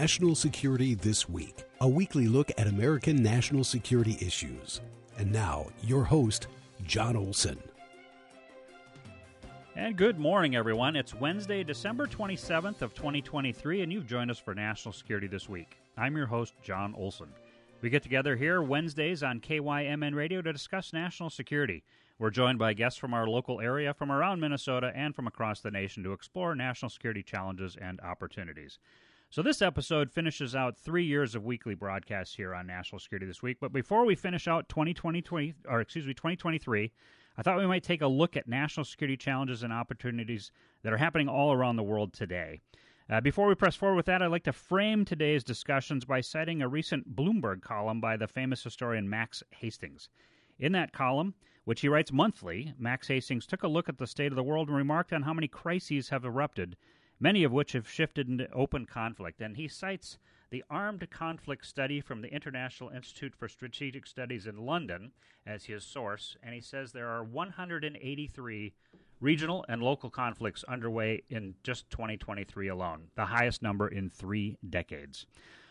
National Security This Week, a weekly look at American national security issues. And now, your host, Jon Olson. And good morning, everyone. It's Wednesday, December 27th of 2023, and you've joined us for National Security This Week. I'm your host, Jon Olson. We get together here Wednesdays on KYMN Radio to discuss national security. We're joined by guests from our local area, from around Minnesota, and from across the nation to explore national security challenges and opportunities. So, this episode finishes out three years of weekly broadcasts here on National Security this week. But before we finish out 2020, or excuse me, 2023, I thought we might take a look at national security challenges and opportunities that are happening all around the world today. Uh, before we press forward with that, I'd like to frame today's discussions by citing a recent Bloomberg column by the famous historian Max Hastings. In that column, which he writes monthly, Max Hastings took a look at the state of the world and remarked on how many crises have erupted, many of which have shifted into open conflict. And he cites the Armed Conflict Study from the International Institute for Strategic Studies in London as his source, and he says there are 183 regional and local conflicts underway in just 2023 alone, the highest number in three decades.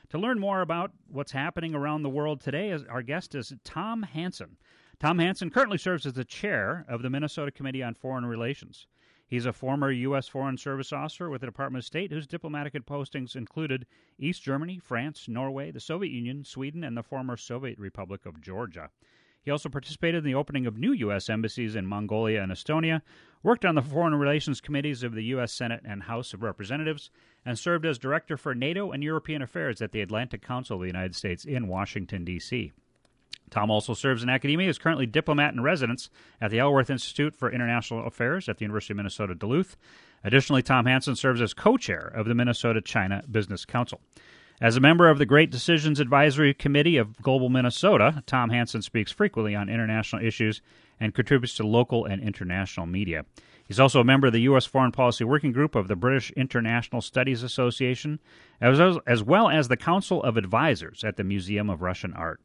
To learn more about what's happening around the world today, our guest is Tom Hanson. Tom Hanson currently serves as the chair of the Minnesota Committee on Foreign Relations. He's a former U.S. Foreign Service officer with the Department of State whose diplomatic postings included East Germany, France, Norway, the Soviet Union, Sweden, and the former Soviet Republic of Georgia. He also participated in the opening of new U.S. embassies in Mongolia and Estonia, worked on the Foreign Relations Committees of the U.S. Senate and House of Representatives, and served as Director for NATO and European Affairs at the Atlantic Council of the United States in Washington, D.C. Tom also serves in academia. is currently diplomat in residence at the Alworth Institute for International Affairs at the University of Minnesota Duluth. Additionally, Tom Hanson serves as co-chair of the Minnesota China Business Council. As a member of the Great Decisions Advisory Committee of Global Minnesota, Tom Hanson speaks frequently on international issues and contributes to local and international media. He's also a member of the U.S. Foreign Policy Working Group of the British International Studies Association, as well as the Council of Advisors at the Museum of Russian Art.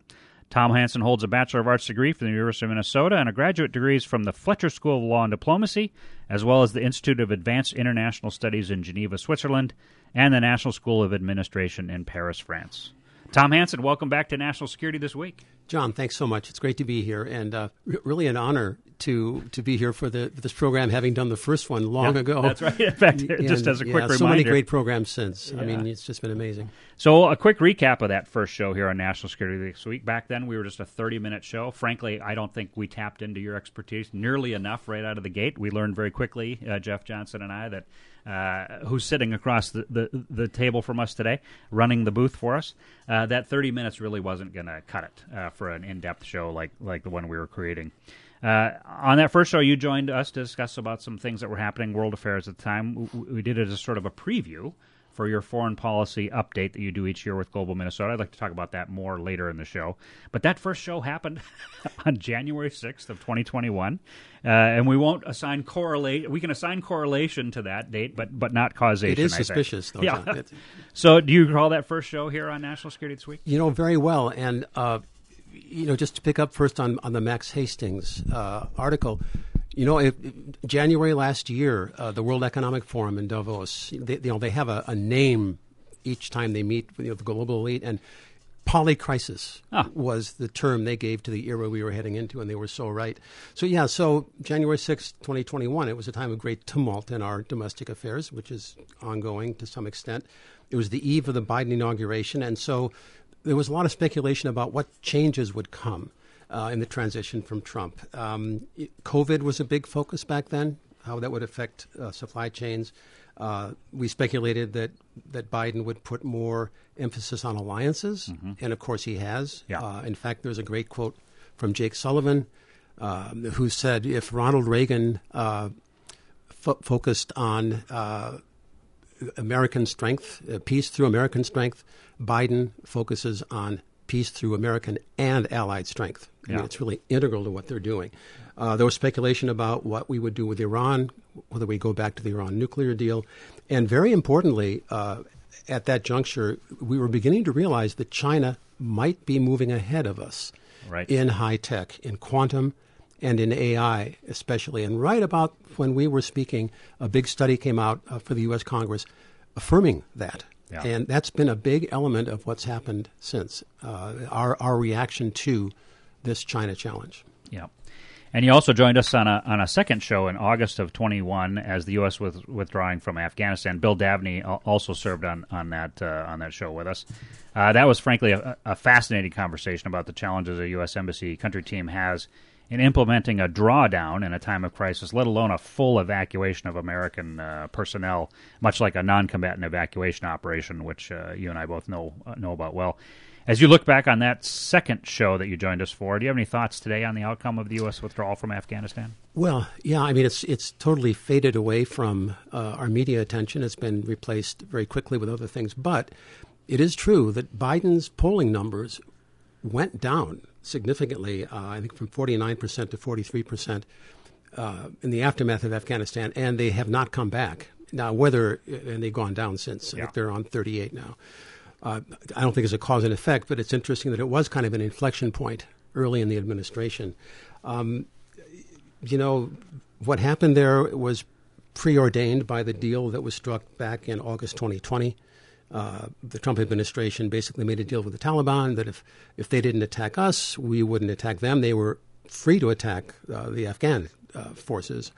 Tom Hanson holds a Bachelor of Arts degree from the University of Minnesota and a graduate degrees from the Fletcher School of Law and Diplomacy, as well as the Institute of Advanced International Studies in Geneva, Switzerland, and the National School of Administration in Paris, France. Tom Hanson, welcome back to National Security this week. Jon, thanks so much. It's great to be here, and uh, really an honor to to be here for the this program, having done the first one long yeah, ago. That's right. In fact, and, just as a quick yeah, reminder, so many great programs since. Yeah. I mean, it's just been amazing. So, a quick recap of that first show here on National Security this week. Back then, we were just a 30 minute show. Frankly, I don't think we tapped into your expertise nearly enough right out of the gate. We learned very quickly, uh, Jeff Johnson and I, that uh, who's sitting across the, the, the, table from us today, running the booth for us, uh, that 30 minutes really wasn't going to cut it uh, for an in depth show like, like the one we were creating. Uh, on that first show, you joined us to discuss about some things that were happening world affairs at the time. We, we did it as sort of a preview for your foreign policy update that you do each year with Global Minnesota. I'd like to talk about that more later in the show. But that first show happened on January 6th of 2021, uh, and we won't assign correlate. We can assign correlation to that date, but but not causation. It is I suspicious, though. Yeah. so, do you recall that first show here on National Security this week? You know very well, and. Uh, you know, just to pick up first on, on the Max Hastings uh, article, you know, if, January last year, uh, the World Economic Forum in Davos, they, you know, they have a, a name each time they meet with you know, the global elite, and polycrisis ah. was the term they gave to the era we were heading into, and they were so right. So, yeah, so January 6, 2021, it was a time of great tumult in our domestic affairs, which is ongoing to some extent. It was the eve of the Biden inauguration, and so there was a lot of speculation about what changes would come uh, in the transition from Trump. Um, COVID was a big focus back then, how that would affect uh, supply chains. Uh, we speculated that, that Biden would put more emphasis on alliances, mm-hmm. and of course he has. Yeah. Uh, in fact, there's a great quote from Jake Sullivan, um, who said if Ronald Reagan uh, fo- focused on uh, American strength, peace through American strength, Biden focuses on peace through American and allied strength. I mean, it's really integral to what they're doing. Uh, there was speculation about what we would do with Iran, whether we go back to the Iran nuclear deal. And very importantly, uh, at that juncture, we were beginning to realize that China might be moving ahead of us right. in high tech, in quantum, and in AI, especially. And right about when we were speaking, a big study came out uh, for the U.S. Congress affirming that Yeah. And that's been a big element of what's happened since uh, our, our reaction to this China challenge. Yeah. And you also joined us on a on a second show in August of 21 as the U.S. was withdrawing from Afghanistan. Bill Dabney also served on on that uh, on that show with us. Uh, that was frankly a, a, fascinating conversation about the challenges a U.S. Embassy country team has in implementing a drawdown in a time of crisis, let alone a full evacuation of American uh, personnel, much like a non-combatant evacuation operation, which uh, you and I both know uh, know about well. As you look back on that second show that you joined us for, do you have any thoughts today on the outcome of the U.S. withdrawal from Afghanistan? Well, yeah, I mean it's it's totally faded away from uh, our media attention. It's been replaced very quickly with other things, but it is true that Biden's polling numbers went down significantly, uh, I think from 49% to 43% uh, in the aftermath of Afghanistan, and they have not come back. Now, whether, and they've gone down since, yeah. I think they're on 38 now. Uh, I don't think it's a cause and effect, but it's interesting that it was kind of an inflection point early in the administration. Um, you know, what happened there was preordained by the deal that was struck back in August 2020 uh, the Trump administration basically made a deal with the Taliban that if, if they didn't attack us, we wouldn't attack them. They were free to attack uh, the Afghan uh, forces.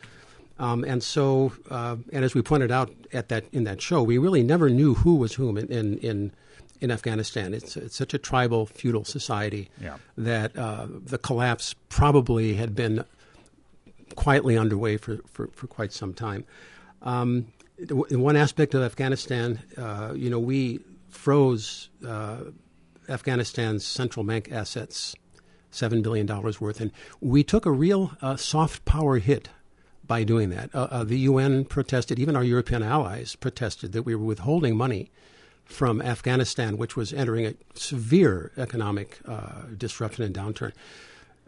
Um, and so, uh, and as we pointed out at that in that show, we really never knew who was whom in in, in, in Afghanistan. It's, it's such a tribal, feudal society yeah. that uh, the collapse probably had been quietly underway for, for, for quite some time. Um, in one aspect of Afghanistan, uh, you know, we froze uh, Afghanistan's central bank assets, seven billion dollars worth, and we took a real uh, soft power hit by doing that. Uh, uh, the UN protested, even our European allies protested that we were withholding money from Afghanistan, which was entering a severe economic uh, disruption and downturn.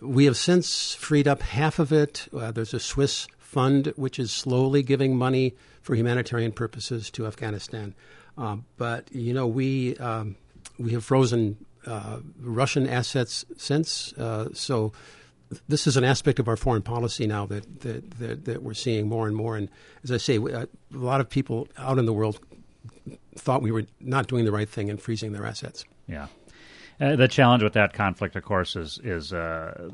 We have since freed up half of it. there's a Swiss fund which is slowly giving money for humanitarian purposes to Afghanistan. Uh, but you know, we um, we have frozen uh, Russian assets since. Uh, so this is an aspect of our foreign policy now that, that, that, that we're seeing more and more. And as I say, uh, a lot of people out in the world thought we were not doing the right thing in freezing their assets. Yeah. Uh, the challenge with that conflict, of course, is is uh,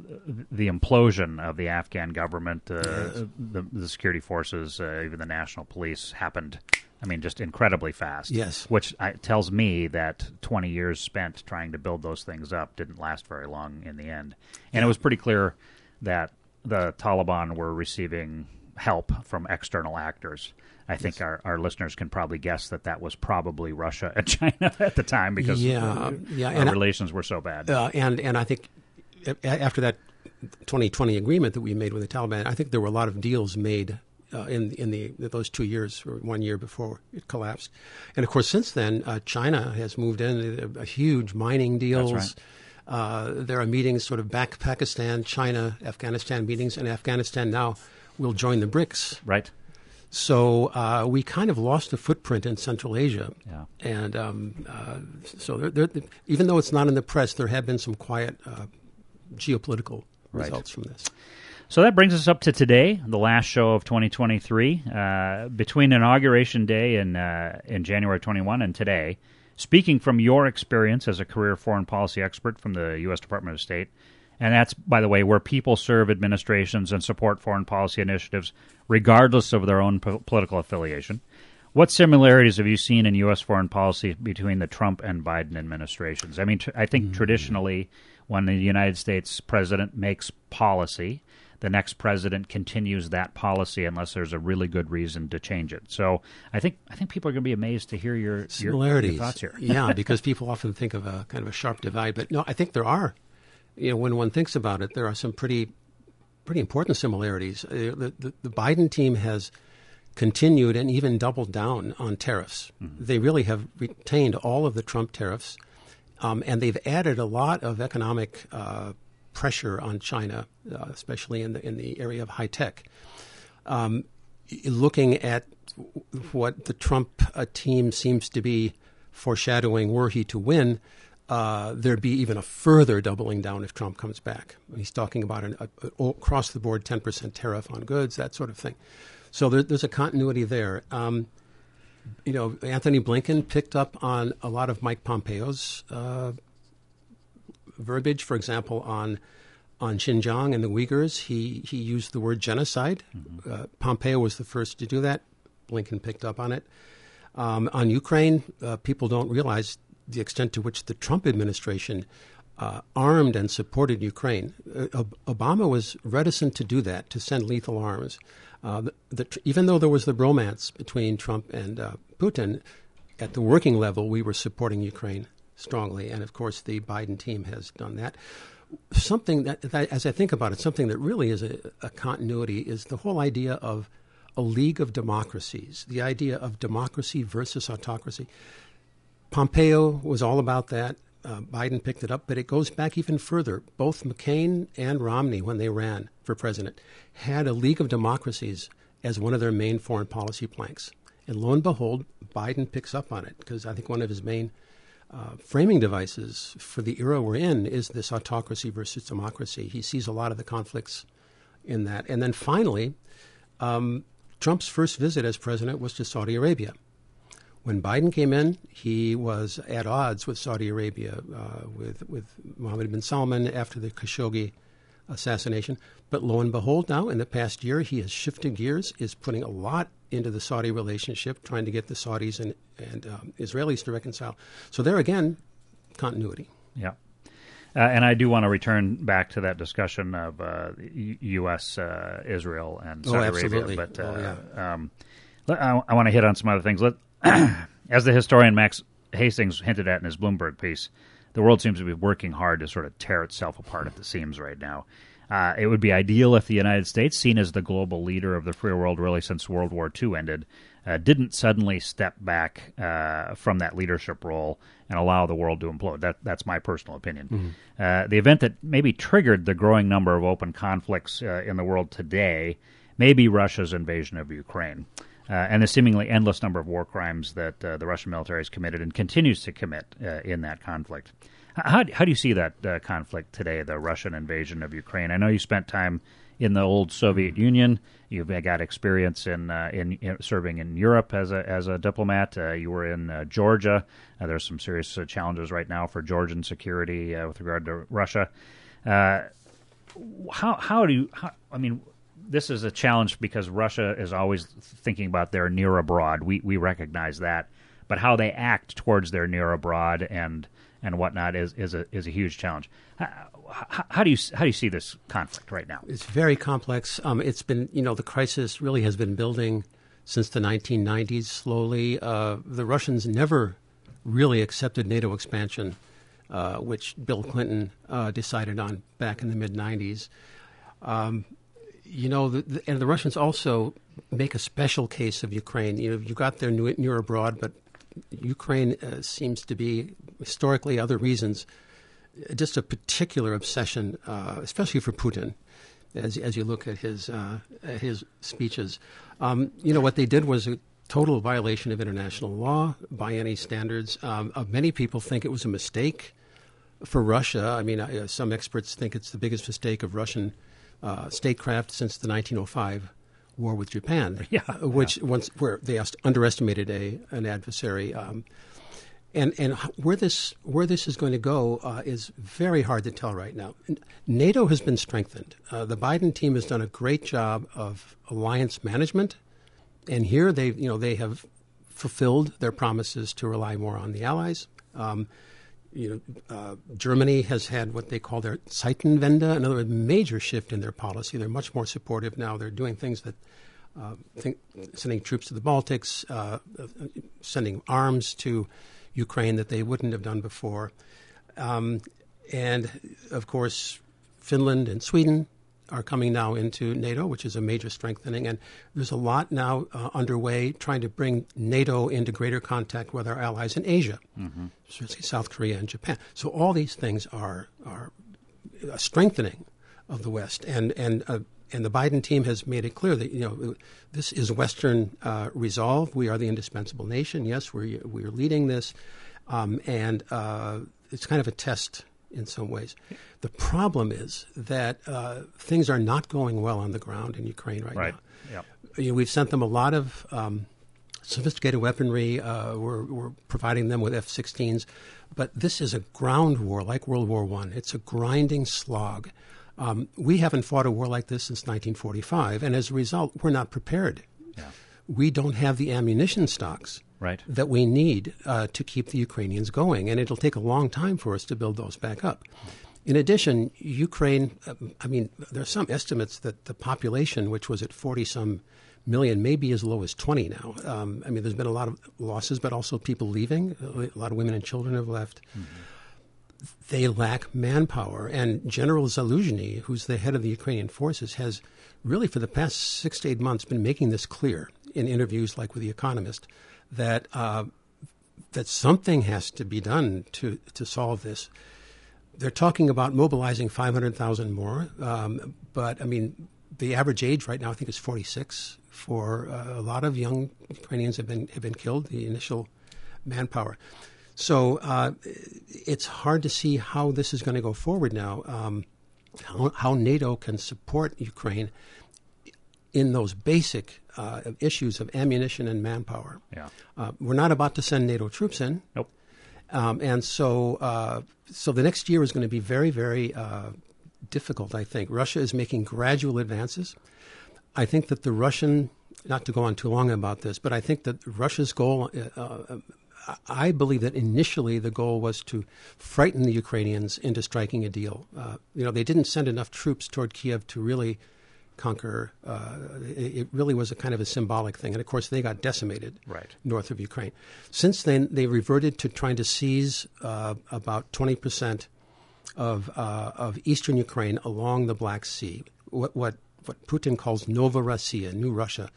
the implosion of the Afghan government. Uh, yes. the, the, security forces, uh, even the national police, happened. I mean, just incredibly fast. Yes, which tells me that 20 years spent trying to build those things up didn't last very long in the end. And yeah. it was pretty clear that the Taliban were receiving help from external actors. I think yes. our, our listeners can probably guess that that was probably Russia and China at the time because yeah, yeah, and relations I, were so bad. Uh, and and I think after that 2020 agreement that we made with the Taliban, I think there were a lot of deals made uh, in in the those two years or one year before it collapsed. And of course, since then, uh, China has moved in a, a huge mining deals. Right. Uh, there are meetings, sort of back Pakistan, China, Afghanistan meetings, and Afghanistan now will join the BRICS. Right. So uh, we kind of lost a footprint in Central Asia. Yeah. And um, uh, so there, there, even though it's not in the press, there have been some quiet uh, geopolitical right. results from this. So that brings us up to today, the last show of 2023. Uh, between Inauguration Day in, uh, in January 21 and today, speaking from your experience as a career foreign policy expert from the U.S. Department of State, and that's, by the way, where people serve administrations and support foreign policy initiatives, regardless of their own po- political affiliation. What similarities have you seen in U.S. foreign policy between the Trump and Biden administrations? I mean, tr- I think mm-hmm. traditionally, when the United States president makes policy, the next president continues that policy unless there's a really good reason to change it. So I think I think people are going to be amazed to hear your similarities. Your, your thoughts here. yeah, because people often think of a kind of a sharp divide, but no, I think there are you know, when one thinks about it, there are some pretty pretty important similarities. Uh, the, the, the, Biden team has continued and even doubled down on tariffs. Mm-hmm. They really have retained all of the Trump tariffs, um, and they've added a lot of economic uh, pressure on China, uh, especially in the in the area of high tech. Um, looking at what the Trump uh, team seems to be foreshadowing, were he to win, uh, there'd be even a further doubling down if Trump comes back. He's talking about an a, a across the board 10% tariff on goods, that sort of thing. So there, there's a continuity there. Um, you know, Antony Blinken picked up on a lot of Mike Pompeo's uh, verbiage. For example, on on Xinjiang and the Uyghurs, he he used the word genocide. Mm-hmm. Uh, Pompeo was the first to do that. Blinken picked up on it. Um, on Ukraine, uh, people don't realize the extent to which the Trump administration uh, armed and supported Ukraine. Uh, Obama was reticent to do that, to send lethal arms. Uh, the, the, even though there was the romance between Trump and uh, Putin, at the working level, we were supporting Ukraine strongly. And of course, the Biden team has done that. Something that, that as I think about it, something that really is a, a continuity is the whole idea of a league of democracies, the idea of democracy versus autocracy. Pompeo was all about that. Uh, Biden picked it up, but it goes back even further. Both McCain and Romney, when they ran for president, had a League of Democracies as one of their main foreign policy planks. And lo and behold, Biden picks up on it because I think one of his main uh, framing devices for the era we're in is this autocracy versus democracy. He sees a lot of the conflicts in that. And then finally, um, Trump's first visit as president was to Saudi Arabia. When Biden came in, he was at odds with Saudi Arabia, uh, with with Mohammed bin Salman after the Khashoggi assassination. But lo and behold, now in the past year, he has shifted gears, is putting a lot into the Saudi relationship, trying to get the Saudis and, and um, Israelis to reconcile. So there again, continuity. Yeah. Uh, and I do want to return back to that discussion of uh, U.S., uh, Israel, and oh, Saudi oh, Arabia. But oh, yeah. um, I, I want to hit on some other things. Let, as the historian Max Hastings hinted at in his Bloomberg piece, the world seems to be working hard to sort of tear itself apart at the seams right now. Uh, it would be ideal if the United States, seen as the global leader of the free world really since World War II ended, uh, didn't suddenly step back uh, from that leadership role and allow the world to implode. That, that's my personal opinion. Mm-hmm. Uh, the event that maybe triggered the growing number of open conflicts uh, in the world today may be Russia's invasion of Ukraine uh, and the seemingly endless number of war crimes that uh, the Russian military has committed and continues to commit uh, in that conflict. How, how do you see that uh, conflict today, the Russian invasion of Ukraine? I know you spent time in the old Soviet Union. You've got experience in, uh, in, in serving in Europe as a as a diplomat. Uh, you were in Georgia. there's some serious challenges right now for Georgian security with regard to Russia. how how do you? How, I mean, this is a challenge because Russia is always thinking about their near abroad. We we recognize that, but how they act towards their near abroad and and whatnot is is a is a huge challenge. How, how, do you how do you see this conflict right now? It's very complex. Um, it's been you know the crisis really has been building since the 1990s. Slowly, uh, the Russians never really accepted NATO expansion, uh, which Bill Clinton uh, decided on back in the mid 90s. Um, you know, the, the, and the Russians also make a special case of Ukraine. You know, you got there near, abroad, but Ukraine uh, seems to be historically other reasons just a particular obsession, uh, especially for Putin. As as you look at his uh, his speeches, um, you know what they did was a total violation of international law by any standards. Um, many people think it was a mistake for Russia. I mean, uh, some experts think it's the biggest mistake of Russian uh, statecraft since the 1905 war with Japan, yeah, which yeah. once where they underestimated a an adversary. Um, and and where this where this is going to go uh, is very hard to tell right now. NATO has been strengthened. Uh, the Biden team has done a great job of alliance management, and here they you know they have fulfilled their promises to rely more on the allies. Um, you know, uh, Germany has had what they call their Zeitenwende, another major shift in their policy. They're much more supportive now. They're doing things that uh, think, sending troops to the Baltics, uh, sending arms to Ukraine that they wouldn't have done before. Um, and of course, Finland and Sweden are coming now into NATO, which is a major strengthening. And there's a lot now uh, underway trying to bring NATO into greater contact with our allies in Asia, mm-hmm. especially South Korea and Japan. So all these things are are a strengthening of the West, and and uh, and the Biden team has made it clear that you know this is Western uh, resolve. We are the indispensable nation. Yes, we're we're leading this, um, and uh, it's kind of a test in some ways. The problem is that uh, things are not going well on the ground in Ukraine right, right. now. Yep. You know, we've sent them a lot of um, sophisticated weaponry. Uh, we're, we're providing them with F-16s, but this is a ground war like World War One. It's a grinding slog. Um, we haven't fought a war like this since 1945, and as a result, we're not prepared. Yeah. We don't have the ammunition stocks Right. that we need uh, to keep the Ukrainians going, and it'll take a long time for us to build those back up. In addition, Ukraine, uh, I mean, there are some estimates that the population, which was at 40 some million, may be as low as 20 now. Um, I mean, there's been a lot of losses, but also people leaving. A lot of women and children have left. They lack manpower. And General Zaluzhny, who's the head of the Ukrainian forces, has really, for the past six to eight months, been making this clear in interviews like with The Economist that uh, that something has to be done to to solve this. They're talking about mobilizing 500,000 more, um, but I mean, the average age right now I think is 46. For uh, a lot of young Ukrainians have been have been killed. The initial manpower. So uh, it's hard to see how this is going to go forward now. Um, how, how NATO can support Ukraine in those basic uh, issues of ammunition and manpower. Yeah. Uh, we're not about to send NATO troops in, Nope. um, and so uh, so the next year is going to be very very uh, difficult. I think Russia is making gradual advances. I think that the Russian, not to go on too long about this, but I think that Russia's goal. Uh, uh, I believe that initially the goal was to frighten the Ukrainians into striking a deal. Uh, you know, they didn't send enough troops toward Kiev to really conquer. Uh, it, it really was a kind of a symbolic thing, and of course they got decimated Right. north of Ukraine. Since then, they reverted to trying to seize uh, about twenty percent of uh, of eastern Ukraine along the Black Sea. What what what Putin calls Nova Russia, New Russia,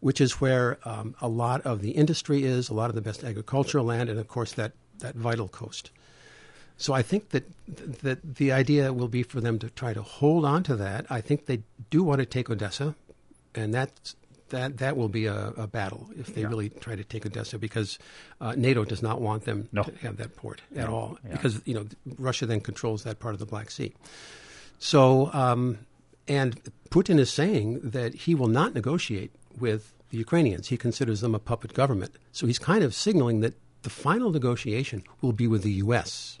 which is where um, a lot of the industry is, a lot of the best agricultural land, and of course that that vital coast. So I think that that the idea will be for them to try to hold on to that. I think they do want to take Odessa, and that's that that will be a, a battle if they Yeah. really try to take Odessa because uh, NATO does not want them No. to have that port at No. all Yeah. because you know Russia then controls that part of the Black Sea. So um, and Putin is saying that he will not negotiate with the Ukrainians. He considers them a puppet government. So he's kind of signaling that the final negotiation will be with the U.S.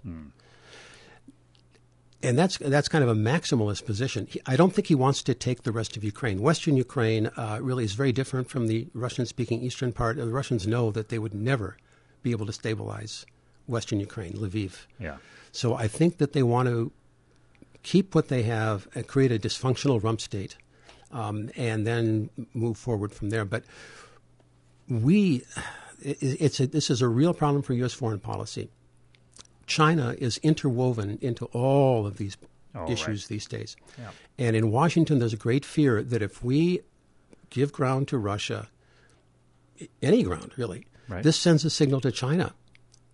And that's that's kind of a maximalist position. He, I don't think he wants to take the rest of Ukraine. Western Ukraine uh, really is very different from the Russian-speaking eastern part. The Russians know that they would never be able to stabilize Western Ukraine, Lviv. Yeah. So I think that they want to keep what they have and create a dysfunctional rump state, um, and then move forward from there. But we, it, it's a, this is a real problem for U.S. foreign policy. China is interwoven into all of these Oh, issues right. these days. Yeah. And in Washington, there's a great fear that if we give ground to Russia, any ground really, Right. this sends a signal to China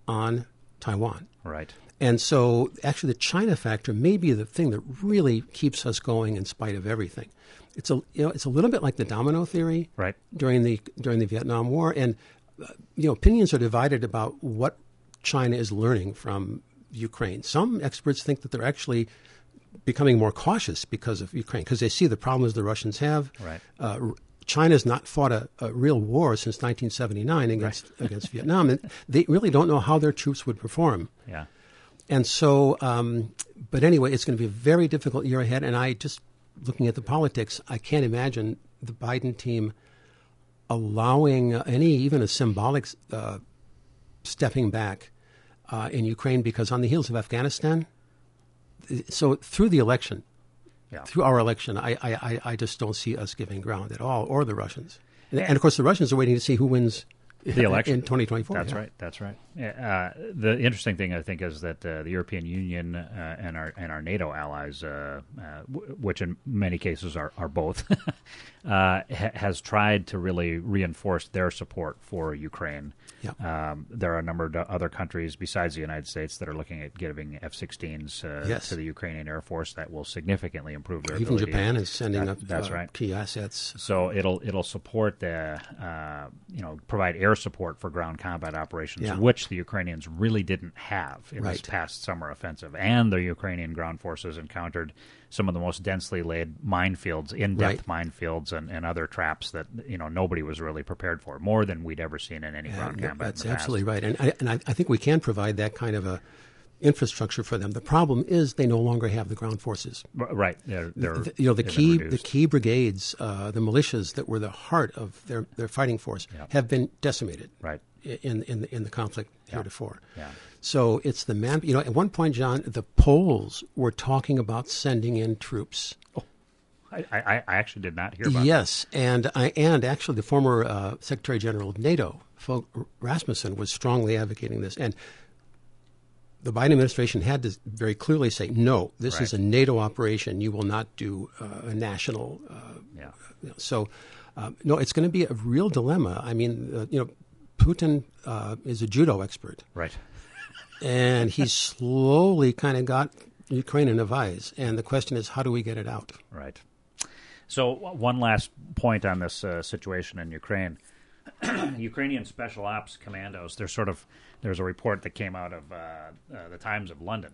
on Taiwan. Right. And so, actually, the China factor may be the thing that really keeps us going in spite of everything. It's a you know it's a little bit like the domino theory Right. during the during the Vietnam War, and uh, you know opinions are divided about what China is learning from Ukraine. Some experts think that they're actually becoming more cautious because of Ukraine because they see the problems the Russians have. Right. Uh, China's not fought a, a real war since 1979 against against Vietnam, and they really don't know how their troops would perform. Yeah. And so, um, but anyway, it's going to be a very difficult year ahead. And I just, looking at the politics, I can't imagine the Biden team allowing any, even a symbolic uh, stepping back uh, in Ukraine because on the heels of Afghanistan, so through the election, Yeah. through our election, I, I, I- I just don't see us giving ground at all, or the Russians. And, and of course, the Russians are waiting to see who wins The election in 2024. That's yeah. right. That's right. Uh, the interesting thing, I think, is that uh, the European Union uh, and our and our NATO allies, uh, uh, w- which in many cases are are both, uh, ha- has tried to really reinforce their support for Ukraine. Yeah. Um, there are a number of other countries besides the United States that are looking at giving F-16s uh, Yes. to the Ukrainian Air Force that will significantly improve their Even ability. Japan is sending That- up that's right. key assets. So it'll it'll support the uh, you know provide air air support for ground combat operations, Yeah. which the Ukrainians really didn't have in this past summer offensive. And the Ukrainian ground forces encountered some of the most densely laid minefields, in-depth minefields, and, and other traps that you know nobody was really prepared for, more than we'd ever seen in any ground Yeah, combat. That's in absolutely right, and I, and I, I think we can provide that kind of a infrastructure for them. The problem is they no longer have the ground forces. Right, they're, they're The- you know the key the key brigades, uh, the militias that were the heart of their, their fighting force, Yeah. have been decimated. Right. In in the, in the conflict heretofore. Yeah. So it's the man. You know, at one point, Jon, the Poles were talking about sending in troops. I, I, I actually did not hear about Yes, and I, and actually, the former uh, Secretary General of NATO, Fogh Rasmussen, was strongly advocating this, and the Biden administration had to very clearly say, "No, this is a NATO operation. You will not do uh, a national." Uh. Yeah. you know, so, um, no, it's going to be a real dilemma. I mean, uh, you know, Putin uh, is a judo expert, Right. and he slowly kind of got Ukraine in a vise. And the question is, how do we get it out? Right. So one last point on this uh, situation in Ukraine. Ukrainian special ops commandos. There's sort of there's a report that came out of uh, uh, the Times of London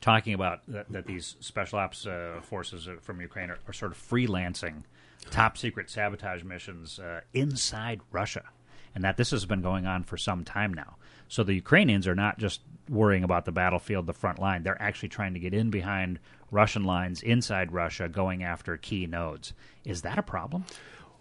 talking about that, that these special ops uh, forces from Ukraine are, are sort of freelancing top secret sabotage missions inside Russia, and that this has been going on for some time now. So the Ukrainians are not just worrying about the battlefield, the front line. They're actually trying to get in behind Russian lines inside Russia, going after key nodes. Is that a problem?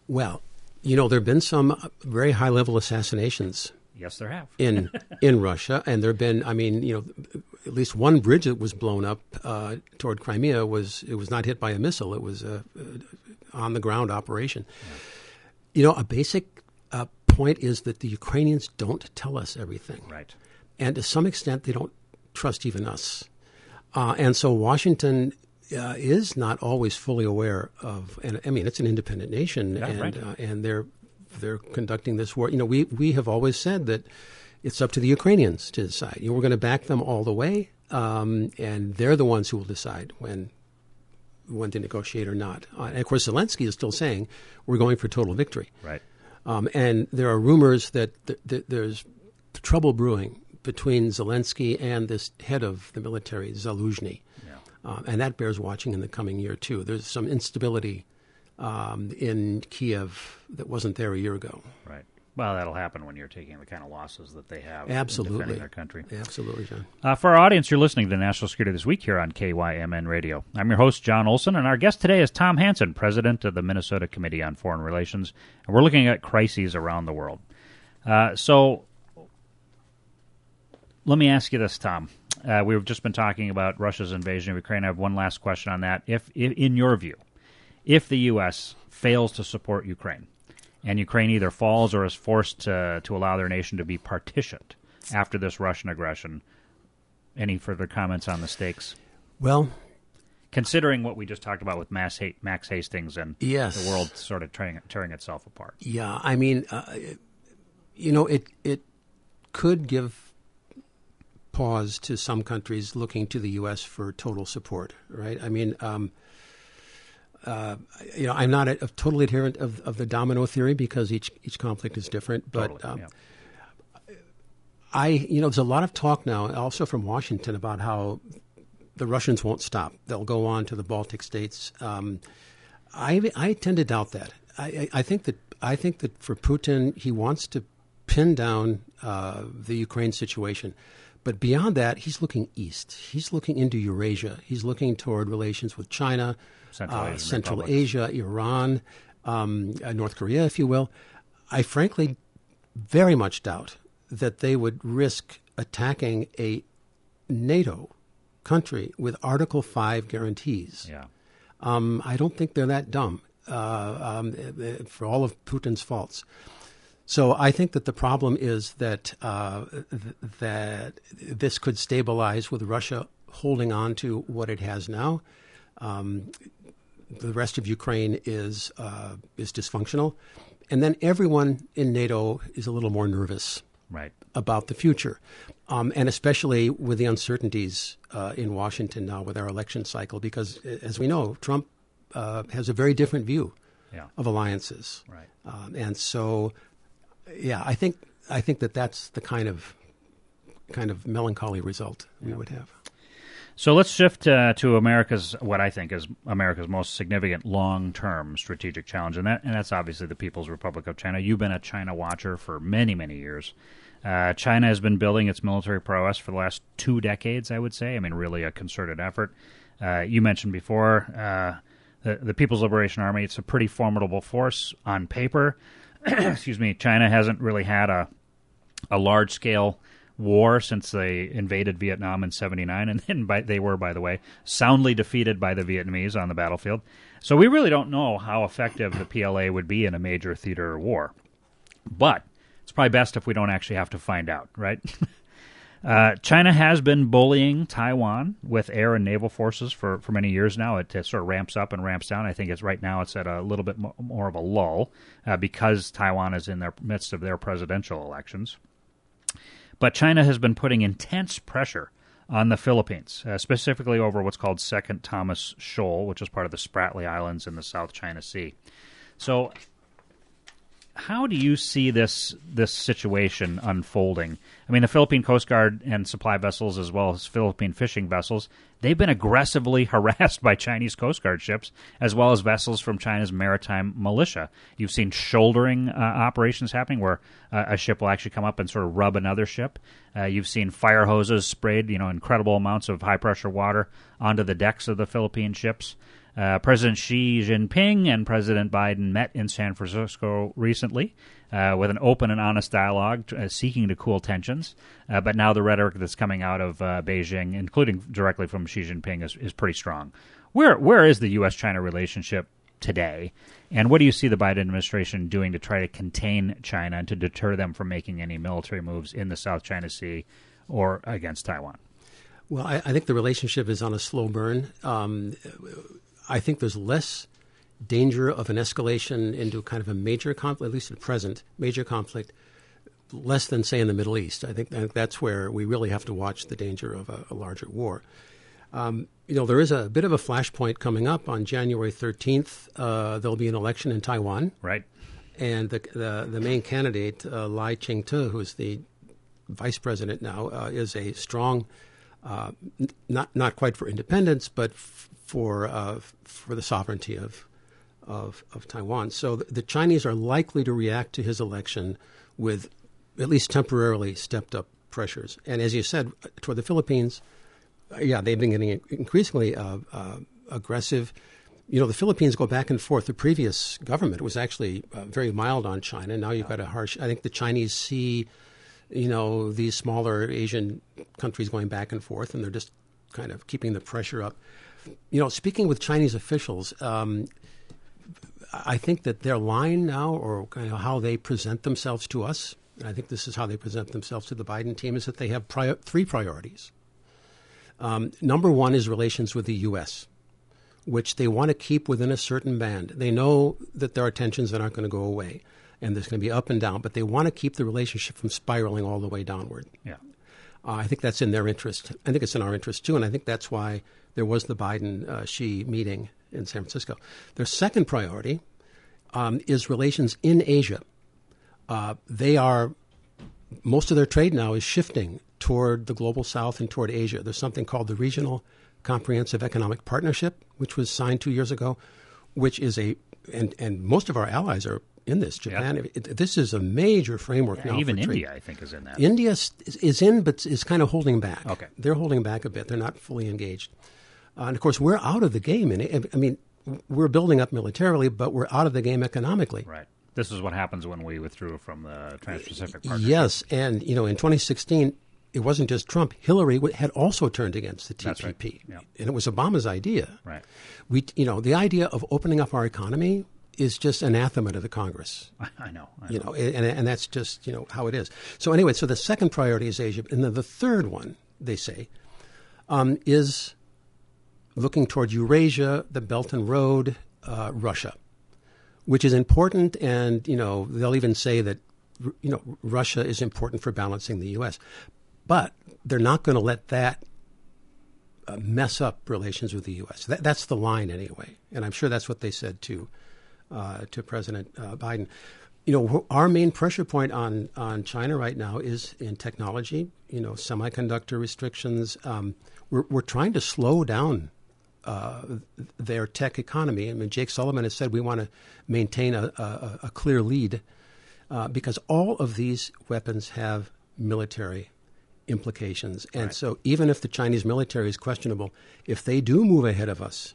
Well, you know, there have been some very high level assassinations Yes, there have. in in Russia, and there have been. I mean, you know, at least one bridge that was blown up uh, toward Crimea was it was not hit by a missile; it was a, on the ground operation. You know, a basic uh, point is that the Ukrainians don't tell us everything, Right. and to some extent, they don't trust even us. Uh, and so Washington uh, is not always fully aware of. And I mean, it's an independent nation, Yeah, and right. uh, and they're they're conducting this war. You know, we we have always said that it's up to the Ukrainians to decide. You know, we're going to back them all the way, um, and they're the ones who will decide when when to negotiate or not. Uh, and of course, Zelensky is still saying we're going for total victory. Right. Um, and there are rumors that th- th- there's trouble brewing between Zelensky and this head of the military, Zaluzhny. Yeah. Um, and that bears watching in the coming year, too. There's some instability um, in Kiev that wasn't there a year ago. Right. Well, that'll happen when you're taking the kind of losses that they have Absolutely. defending their country. Absolutely, Jon. Uh, for our audience, you're listening to National Security This Week here on KYMN Radio. I'm your host, Jon Olson, and our guest today is Tom Hanson, president of the Minnesota Committee on Foreign Relations. And we're looking at crises around the world. Uh, so let me ask you this, Tom. Uh, we've just been talking about Russia's invasion of Ukraine. I have one last question on that. If, if in your view, if the U.S. fails to support Ukraine, and Ukraine either falls or is forced to, to allow their nation to be partitioned after this Russian aggression. Any further comments on the stakes? Well, Considering what we just talked about with Mass Ha- Max Hastings and Yes. the world sort of tearing, tearing itself apart. yeah, I mean, uh, you know, it it could give pause to some countries looking to the U.S. for total support, right? I mean, um, uh, you know, I'm not a, a total adherent of, of the domino theory because each each conflict is different, but Totally, um, yeah. I, you know, there's a lot of talk now, also from Washington, about how the Russians won't stop. They'll go on to the Baltic states. Um, I, I tend to doubt that. I, I, I think that I think that for Putin, he wants to pin down uh, the Ukraine situation, but beyond that, he's looking east. He's looking into Eurasia. He's looking toward relations with China, Central uh, Asian Central. Asia, Iran, um, uh, North Korea, if you will. I frankly very much doubt that they would risk attacking a NATO country with Article 5 guarantees. Yeah. Um, I don't think they're that dumb uh, um, uh, for all of Putin's faults. So I think that the problem is that uh, th- that this could stabilize with Russia holding on to what it has now. Um, the rest of Ukraine is uh, is dysfunctional, and then everyone in NATO is a little more nervous Right. about the future, um, and especially with the uncertainties uh, in Washington now with our election cycle, because as we know, Trump uh, has a very different view Yeah. of alliances, Right. um, and so yeah, I think I think that that's the kind of kind of melancholy result we would have. So let's shift uh, to America's what I think is America's most significant long-term strategic challenge, and that and that's obviously the People's Republic of China. You've been a China watcher for many many years. Uh, China has been building its military prowess for the last two decades, I would say. I mean, really a concerted effort. Uh, you mentioned before uh, the, the People's Liberation Army. It's a pretty formidable force on paper. Excuse me. China hasn't really had a a large scale war since they invaded Vietnam in 79 and then by, they were by the way soundly defeated by the Vietnamese on the battlefield. So we really don't know how effective the PLA would be in a major theater war. But it's probably best if we don't actually have to find out, right? Uh, China has been bullying Taiwan with air and naval forces for, for many years now. It, it, sort of ramps up and ramps down. I think it's right now it's at a little bit more of a lull uh, because Taiwan is in the midst of their presidential elections. But China has been putting intense pressure on the Philippines, uh, specifically over what's called Second Thomas Shoal, which is part of the Spratly Islands in the South China Sea. So how do you see this this situation unfolding? I mean, the Philippine Coast Guard and supply vessels, as well as Philippine fishing vessels, they've been aggressively harassed by Chinese Coast Guard ships, as well as vessels from China's maritime militia. You've seen shouldering uh, operations happening, where uh, a ship will actually come up and sort of rub another ship. Uh, you've seen fire hoses sprayed, you know, incredible amounts of high pressure water onto the decks of the Philippine ships. Uh, President Xi Jinping and President Biden met in San Francisco recently uh, with an open and honest dialogue uh, seeking to cool tensions. Uh, but now the rhetoric that's coming out of uh, Beijing, including directly from Xi Jinping, is, is pretty strong. Where where is the U.S. China relationship today? And what do you see the Biden administration doing to try to contain China and to deter them from making any military moves in the South China Sea or against Taiwan? Well, I, I think the relationship is on a slow burn. Um, I think there's less danger of an escalation into kind of a major conflict, at least at present, major conflict, less than, say, in the Middle East. I think, that's where we really have to watch the danger of a, a larger war. Um, you know, there is a bit of a flashpoint coming up on January 13th. Uh, there'll be an election in Taiwan. Right. And the, the, the main candidate, uh, Lai Ching-te, who's the vice president now, uh, is a strong, uh, n- not, not quite for independence, but f- for uh, for the sovereignty of, of of Taiwan. So the, Chinese are likely to react to his election with at least temporarily stepped up pressures. And as you said, toward the Philippines, yeah, they've been getting increasingly uh, uh, aggressive. You know, the Philippines go back and forth. The previous government was actually uh, very mild on China. Now you've got a harsh. I think the Chinese see, you know, these smaller Asian countries going back and forth, and they're just kind of keeping the pressure up you know, speaking with Chinese officials, um, I think that their line now, or kind of how they present themselves to us, and I think this is how they present themselves to the Biden team, is that they have pri- three priorities. Um, number one is relations with the U.S., which they want to keep within a certain band. They know that there are tensions that aren't going to go away, and there's going to be up and down, but they want to keep the relationship from spiraling all the way downward. Yeah. Uh, I think that's in their interest. I think it's in our interest too, and I think that's why there was the Biden uh, Xi meeting in San Francisco. Their second priority um, is relations in Asia. Uh, they are most of their trade now is shifting toward the global south and toward Asia. There's something called the Regional Comprehensive Economic Partnership, which was signed two years ago, which is a and and most of our allies are in this. Japan, yep. it, this is a major framework yeah, now. Even India, trade. I think, is in that. India is, is in, but is kind of holding back. Okay, they're holding back a bit. They're not fully engaged. Uh, and of course, we're out of the game. And I mean, we're building up militarily, but we're out of the game economically. Right. This is what happens when we withdrew from the Trans-Pacific Partnership. Yes, and you know, in 2016, it wasn't just Trump. Hillary had also turned against the TPP, right. yeah. and it was Obama's idea. Right. We, you know, the idea of opening up our economy is just anathema to the Congress. I know. I know. You know, and, and that's just you know how it is. So anyway, so the second priority is Asia, and then the third one they say um, is looking toward Eurasia, the Belt and Road, uh, Russia, which is important. And, you know, they'll even say that, you know, Russia is important for balancing the U.S. But they're not going to let that uh, mess up relations with the U.S. That, that's the line anyway. And I'm sure that's what they said to, uh, to President uh, Biden. you know, our main pressure point on, on China right now is in technology, you know, semiconductor restrictions. Um, we're, we're trying to slow down uh, their tech economy. I mean, Jake Sullivan has said we want to maintain a, a, a clear lead uh, because all of these weapons have military implications. And right. so, even if the Chinese military is questionable, if they do move ahead of us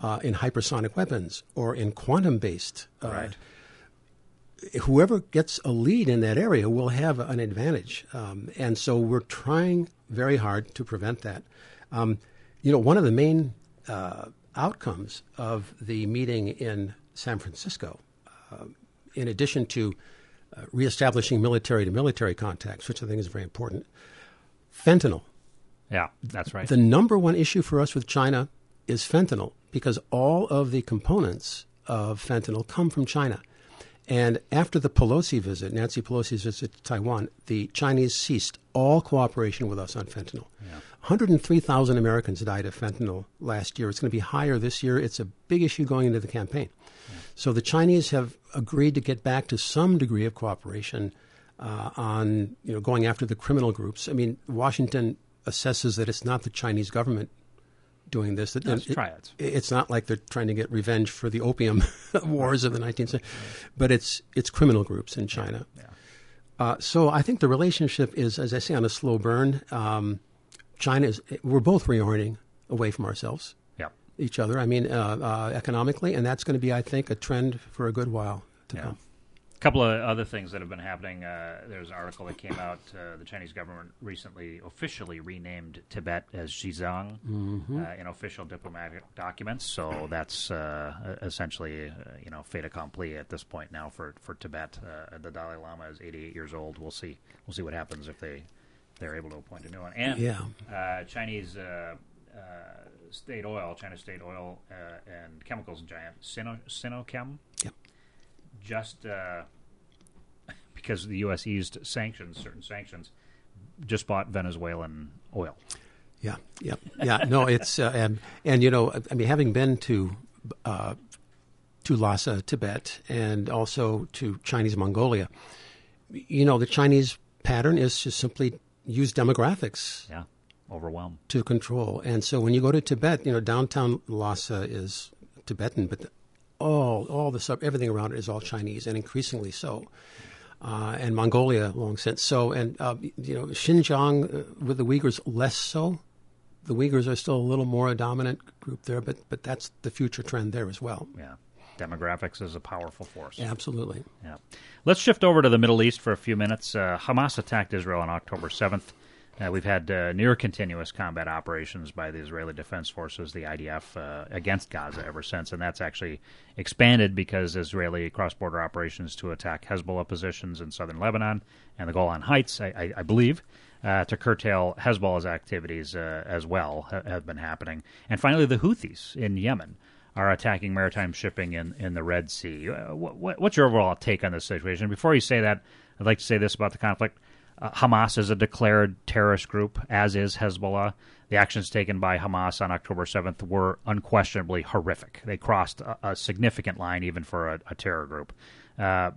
uh, in hypersonic weapons or in quantum based uh, right whoever gets a lead in that area will have an advantage. Um, and so we're trying very hard to prevent that. Um, you know, one of the main uh, outcomes of the meeting in San Francisco, uh, in addition to uh, reestablishing military to military contacts, which I think is very important, fentanyl. Yeah, that's right. The number one issue for us with China is fentanyl because all of the components of fentanyl come from China. And after the Pelosi visit, Nancy Pelosi's visit to Taiwan, the Chinese ceased all cooperation with us on fentanyl. Yeah. 103,000 Americans died of fentanyl last year. It's going to be higher this year. It's a big issue going into the campaign. Yeah. So the Chinese have agreed to get back to some degree of cooperation uh, on you know going after the criminal groups. I mean, Washington assesses that it's not the Chinese government doing this. No, it's triads. It, it's not like they're trying to get revenge for the opium wars of the 19th century, but it's it's criminal groups in China. Yeah. Uh, so I think the relationship is, as I say, on a slow burn. Um, China is we're both reorienting away from ourselves, yeah. each other. I mean, uh, uh, economically, and that's going to be, I think, a trend for a good while to yeah. come. A couple of other things that have been happening. Uh, there's an article that came out. Uh, the Chinese government recently officially renamed Tibet as Xizang mm-hmm. uh, in official diplomatic documents. So that's uh, essentially, uh, you know, fait accompli at this point now for for Tibet. Uh, the Dalai Lama is 88 years old. We'll see. We'll see what happens if they they're able to appoint a new one. And yeah. Chinese. state oil, China State Oil and Chemicals Giant Sino, Sinochem, yep just uh, because the U.S. eased sanctions, certain sanctions, just bought Venezuelan oil. Yeah, yeah, yeah. No, it's uh, and and you know, I mean, having been to uh, to Lhasa, Tibet, and also to Chinese Mongolia, you know, the Chinese pattern is to simply use demographics. Yeah, overwhelm to control. And so when you go to Tibet, you know, downtown Lhasa is Tibetan, but all all the sub everything around it is all Chinese, and increasingly so. Uh, and Mongolia long since so, and uh, you know Xinjiang uh, with the Uyghurs less so. The Uyghurs are still a little more a dominant group there, but but that's the future trend there as well. Yeah, demographics is a powerful force. Absolutely. Yeah. Let's shift over to the Middle East for a few minutes. Uh, Hamas attacked Israel on October seventh. Uh, we've had uh, near continuous combat operations by the Israeli Defense Forces, the IDF, uh, against Gaza ever since, and that's actually expanded because Israeli cross-border operations to attack Hezbollah positions in southern Lebanon and the Golan Heights, I, I, I believe, uh, to curtail Hezbollah's activities uh, as well ha- have been happening. And finally, the Houthis in Yemen are attacking maritime shipping in, in the Red Sea. Uh, what, what's your overall take on this situation? Before you say that, I'd like to say this about the conflict. Uh, Hamas is a declared terrorist group, as is Hezbollah. The actions taken by Hamas on October 7th were unquestionably horrific. They crossed a, a significant line, even for a, a terror group. Uh,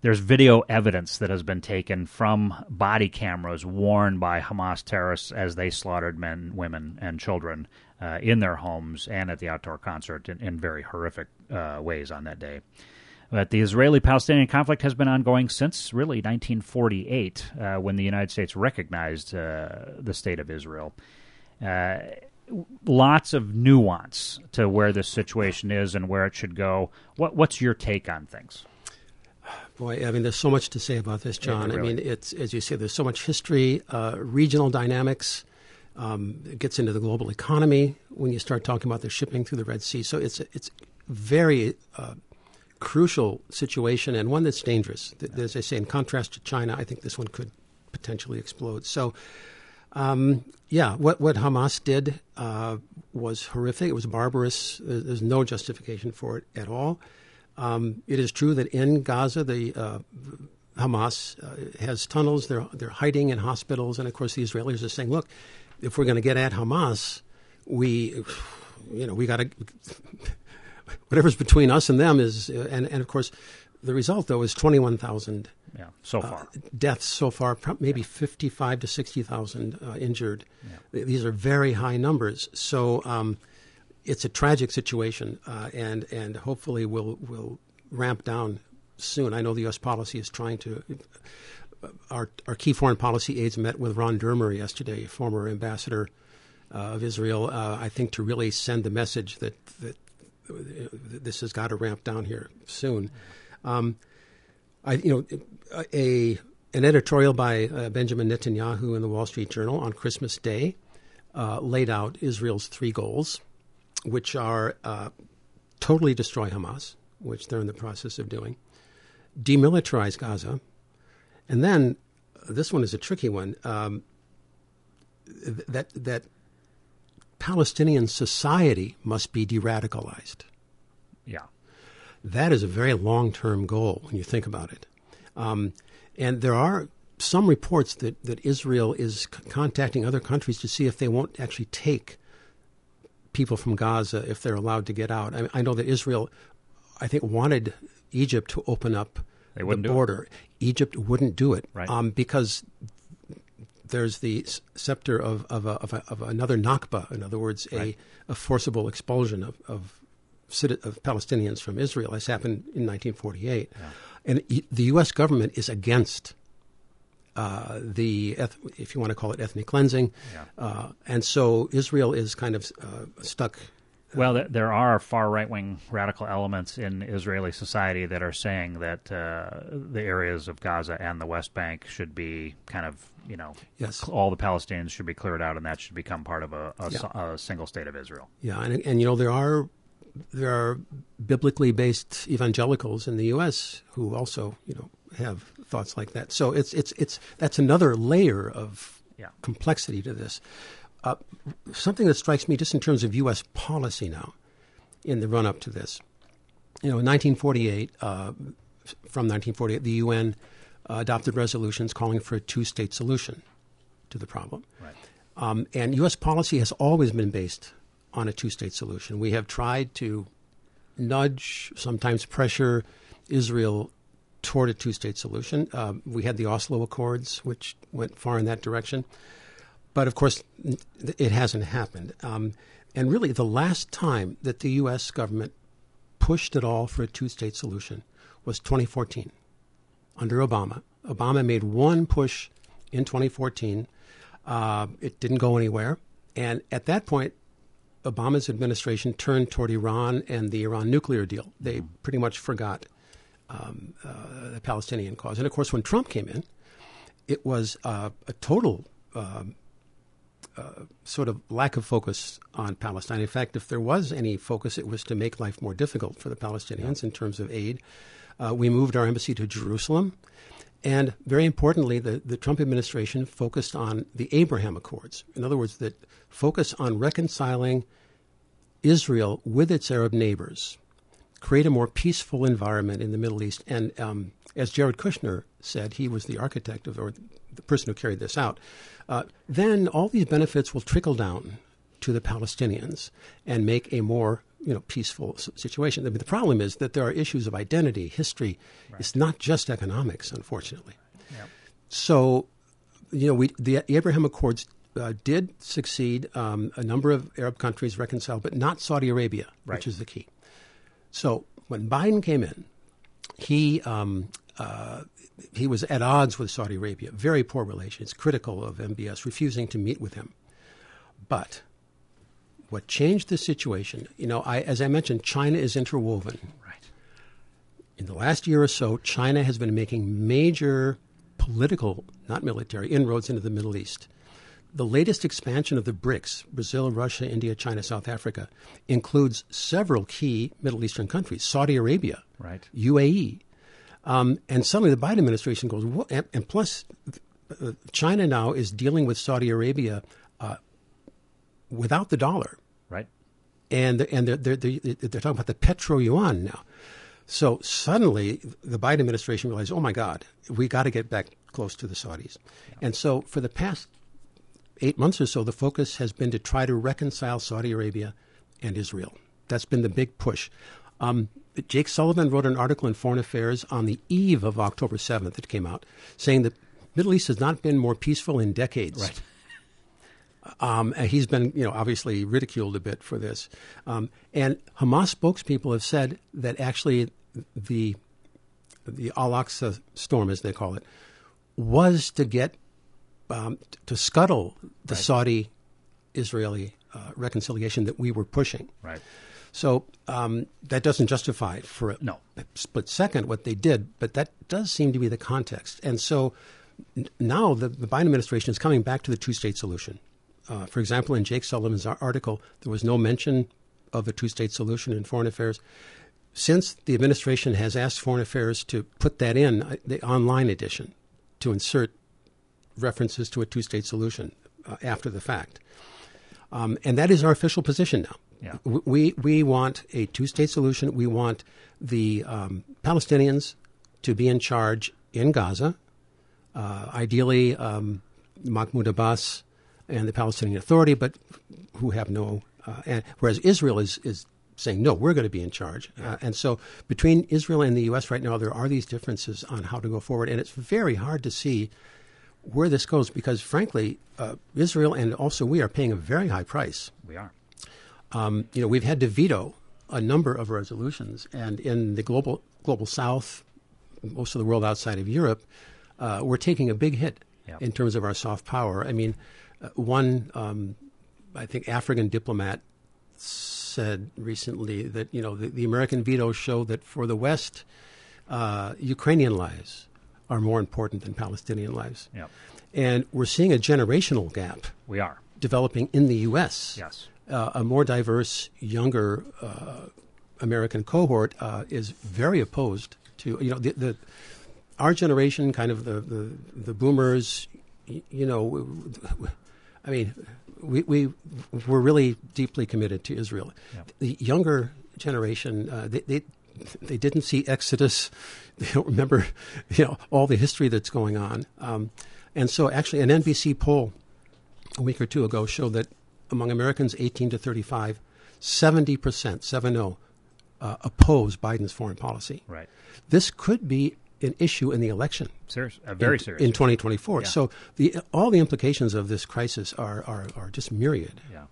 there's video evidence that has been taken from body cameras worn by Hamas terrorists as they slaughtered men, women, and children uh, in their homes and at the outdoor concert in, in very horrific uh, ways on that day. But the Israeli Palestinian conflict has been ongoing since really 1948, uh, when the United States recognized uh, the state of Israel. Uh, lots of nuance to where this situation is and where it should go. What, what's your take on things? Boy, I mean, there's so much to say about this, Jon. really. I mean, it's as you say, there's so much history, uh, regional dynamics. Um, it gets into the global economy when you start talking about the shipping through the Red Sea. So it's it's very uh, crucial situation and one that's dangerous. As I say, in contrast to China, I think this one could potentially explode. So, um, yeah, what, what Hamas did uh, was horrific. It was barbarous. There's no justification for it at all. Um, it is true that in Gaza, the uh, Hamas uh, has tunnels. They're they're hiding in hospitals, and of course, the Israelis are saying, "Look, if we're going to get at Hamas, we, you know, we got to whatever's between us and them is, and, and of course, The result, though, is 21,000 yeah, so far. Uh, deaths so far, maybe 55 to 60,000 uh, injured. Yeah. These are very high numbers. So um, it's a tragic situation, uh, and and hopefully we'll will ramp down soon. I know the U.S. policy is trying to. Our our key foreign policy aides met with Ron Dermer yesterday, former ambassador uh, of Israel. Uh, I think to really send the message that that this has got to ramp down here soon. Um, I you know a an editorial by uh, Benjamin Netanyahu in the Wall Street Journal on Christmas Day uh, laid out Israel's three goals, which are uh, totally destroy Hamas, which they're in the process of doing, demilitarize Gaza, and then this one is a tricky one. Um, that that Palestinian society must be de-radicalized. Yeah, that is a very long-term goal when you think about it. Um, and there are some reports that, that Israel is c- contacting other countries to see if they won't actually take people from Gaza if they're allowed to get out. I, I know that Israel, I think, wanted Egypt to open up the border. Egypt wouldn't do it right. um, because there's the scepter of, of, a, of, a, of, another Nakba, in other words, a, right. a forcible expulsion of, of, of, Palestinians from Israel, as happened in 1948. Yeah. And the U.S. government is against uh, the, if you want to call it ethnic cleansing. Yeah. Uh, and so Israel is kind of uh, stuck. Well, there are far right wing radical elements in Israeli society that are saying that uh, the areas of Gaza and the West Bank should be kind of, you know, yes. all the Palestinians should be cleared out and that should become part of a, a, yeah. a single state of Israel. Yeah, and, and, you know, there are there are biblically based evangelicals in the U.S. who also, you know, have thoughts like that. So it's it's it's that's another layer of yeah. complexity to this. Uh, something that strikes me just in terms of U.S. policy now, in the run up to this, you know, in 1948, uh, from 1948, the UN uh, adopted resolutions calling for a two state solution to the problem. Right. Um, and U.S. policy has always been based on a two state solution. We have tried to nudge, sometimes pressure Israel toward a two state solution. Uh, we had the Oslo Accords, which went far in that direction. But of course, it hasn't happened. Um, and really, the last time that the U.S. government pushed at all for a two state solution was 2014 under Obama. Obama made one push in 2014. Uh, it didn't go anywhere. And at that point, Obama's administration turned toward Iran and the Iran nuclear deal. They pretty much forgot um, uh, the Palestinian cause. And of course, when Trump came in, it was uh, a total um, uh, sort of lack of focus on Palestine. In fact, if there was any focus, it was to make life more difficult for the Palestinians in terms of aid. Uh, we moved our embassy to Jerusalem. And very importantly, the, the Trump administration focused on the Abraham Accords. In other words, that focus on reconciling Israel with its Arab neighbors create a more peaceful environment in the Middle East. And um, as Jared Kushner said, he was the architect of, or the person who carried this out. Uh, then all these benefits will trickle down to the Palestinians and make a more you know peaceful situation. I mean, the problem is that there are issues of identity, history. Right. It's not just economics, unfortunately. Yep. So, you know, we the Abraham Accords uh, did succeed. Um, a number of Arab countries reconciled, but not Saudi Arabia, right. which is the key. So when Biden came in, he um, uh, he was at odds with Saudi Arabia, very poor relations, critical of MBS, refusing to meet with him. But what changed the situation, you know, I, as I mentioned, China is interwoven. Right. In the last year or so, China has been making major political, not military, inroads into the Middle East. The latest expansion of the BRICS, Brazil, Russia, India, China, South Africa, includes several key Middle Eastern countries, Saudi Arabia, right. UAE. Um, and suddenly the Biden administration goes, and, and, plus, uh, China now is dealing with Saudi Arabia uh, without the dollar. Right. And, and they're, they're, they're, they're talking about the petro yuan now. So suddenly, the Biden administration realized, oh my God, we got to get back close to the Saudis. Yeah. And so, for the past eight months or so, the focus has been to try to reconcile Saudi Arabia and Israel. That's been the big push. Um, Jake Sullivan wrote an article in Foreign Affairs on the eve of October 7th. It came out saying that Middle East has not been more peaceful in decades. Right. Um, and he's been, you know, obviously ridiculed a bit for this. Um, and Hamas spokespeople have said that actually the the Al Aqsa storm, as they call it, was to get um, to scuttle the Right. Saudi Israeli uh, reconciliation that we were pushing. Right. So um, that doesn't justify it for a No. split second what they did, but that does seem to be the context. And so n- now the, the Biden administration is coming back to the two state solution. Uh, for example, in Jake Sullivan's article, there was no mention of a two state solution in Foreign Affairs. Since the administration has asked Foreign Affairs to put that in uh, the online edition to insert references to a two state solution uh, after the fact. Um, and that is our official position now. Yeah. We, we want a two state solution. We want the um, Palestinians to be in charge in Gaza. Uh, ideally, um, Mahmoud Abbas and the Palestinian Authority, but who have no. Uh, and, whereas Israel is, is saying, no, we're going to be in charge. Uh, and so between Israel and the U.S. right now, there are these differences on how to go forward. And it's very hard to see where this goes because, frankly, uh, Israel and also we are paying a very high price. We are. Um, you know, we've had to veto a number of resolutions, and in the global global South, most of the world outside of Europe, uh, we're taking a big hit Yep. in terms of our soft power. I mean, uh, one, um, I think, African diplomat said recently that you know the, the American veto showed that for the West, uh, Ukrainian lives are more important than Palestinian lives, Yep. and we're seeing a generational gap We are. developing in the U.S. Yes. Uh, a more diverse, younger uh, American cohort uh, is very opposed to you know the, the our generation, kind of the the, the boomers. y- You know, I mean, we we we're really deeply committed to Israel. Yeah. The younger generation, uh, they, they they didn't see Exodus. They don't remember, you know, all the history that's going on. Um, and so, actually, an NBC poll a week or two ago showed that among Americans 18 to 35, 70%, 70, uh, oppose Biden's foreign policy. Right. This could be an issue in the election Serious. Uh, very in, serious. in 2024. Yeah. So the, all the implications of this crisis are, are, are just myriad. Yeah.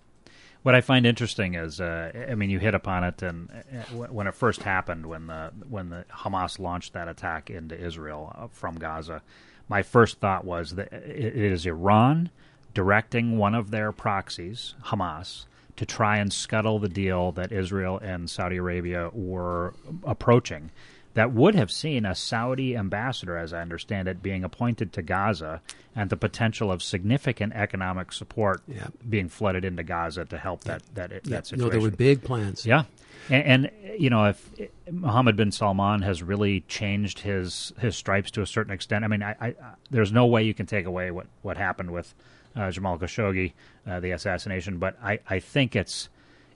What I find interesting is, uh, I mean, you hit upon it, and uh, when it first happened, when the when the Hamas launched that attack into Israel uh, from Gaza, my first thought was that it is Iran directing one of their proxies, Hamas, to try and scuttle the deal that Israel and Saudi Arabia were approaching. That would have seen a Saudi ambassador, as I understand it, being appointed to Gaza, and the potential of significant economic support Yeah. being flooded into Gaza to help that that that situation. No, there were big plans. Yeah, and, and you know, if Mohammed bin Salman has really changed his his stripes to a certain extent, I mean, I, I, there's no way you can take away what what happened with Jamal Khashoggi, uh, the assassination, but I, I think it's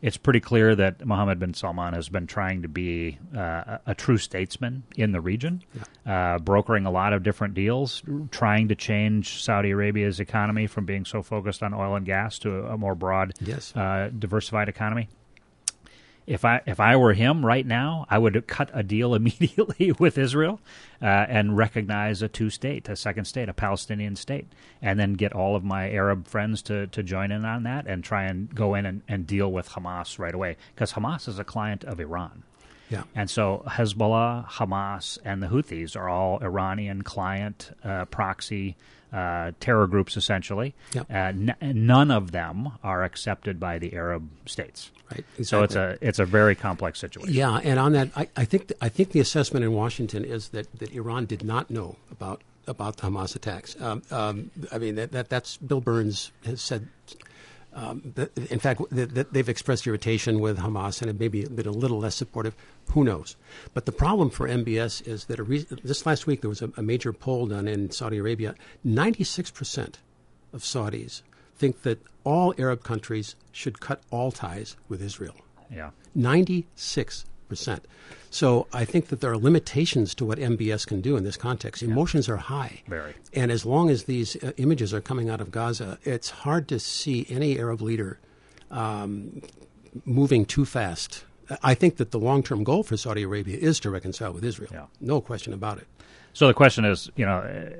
it's pretty clear that Mohammed bin Salman has been trying to be uh, a, true statesman in the region, uh, brokering a lot of different deals, trying to change Saudi Arabia's economy from being so focused on oil and gas to a more broad, Yes. uh, diversified economy. If I if I were him right now, I would cut a deal immediately with Israel uh, and recognize a two state, a second state, a Palestinian state, and then get all of my Arab friends to, to join in on that and try and go in and, and deal with Hamas right away because Hamas is a client of Iran. Yeah. And so Hezbollah, Hamas, and the Houthis are all Iranian client uh, proxy uh, terror groups, essentially. Yep. Uh, n- none of them are accepted by the Arab states. Right. So it's a it's a very complex situation. Yeah, and on that, I, I think I think the assessment in Washington is that, that Iran did not know about about the Hamas attacks. Um, um, I mean, that, that that's Bill Burns has said. Um, that, in fact, that, that they've expressed irritation with Hamas and have maybe been a little less supportive. Who knows? But the problem for MBS is that a re- this last week there was a, a major poll done in Saudi Arabia. Ninety-six percent of Saudis think that all Arab countries should cut all ties with Israel. Yeah. 96%. So I think that there are limitations to what MBS can do in this context. Emotions are high. Very. And as long as these uh, images are coming out of Gaza, it's hard to see any Arab leader um, moving too fast I think that the long term goal for Saudi Arabia is to reconcile with Israel. Yeah. No question about it. So the question is, you know, uh,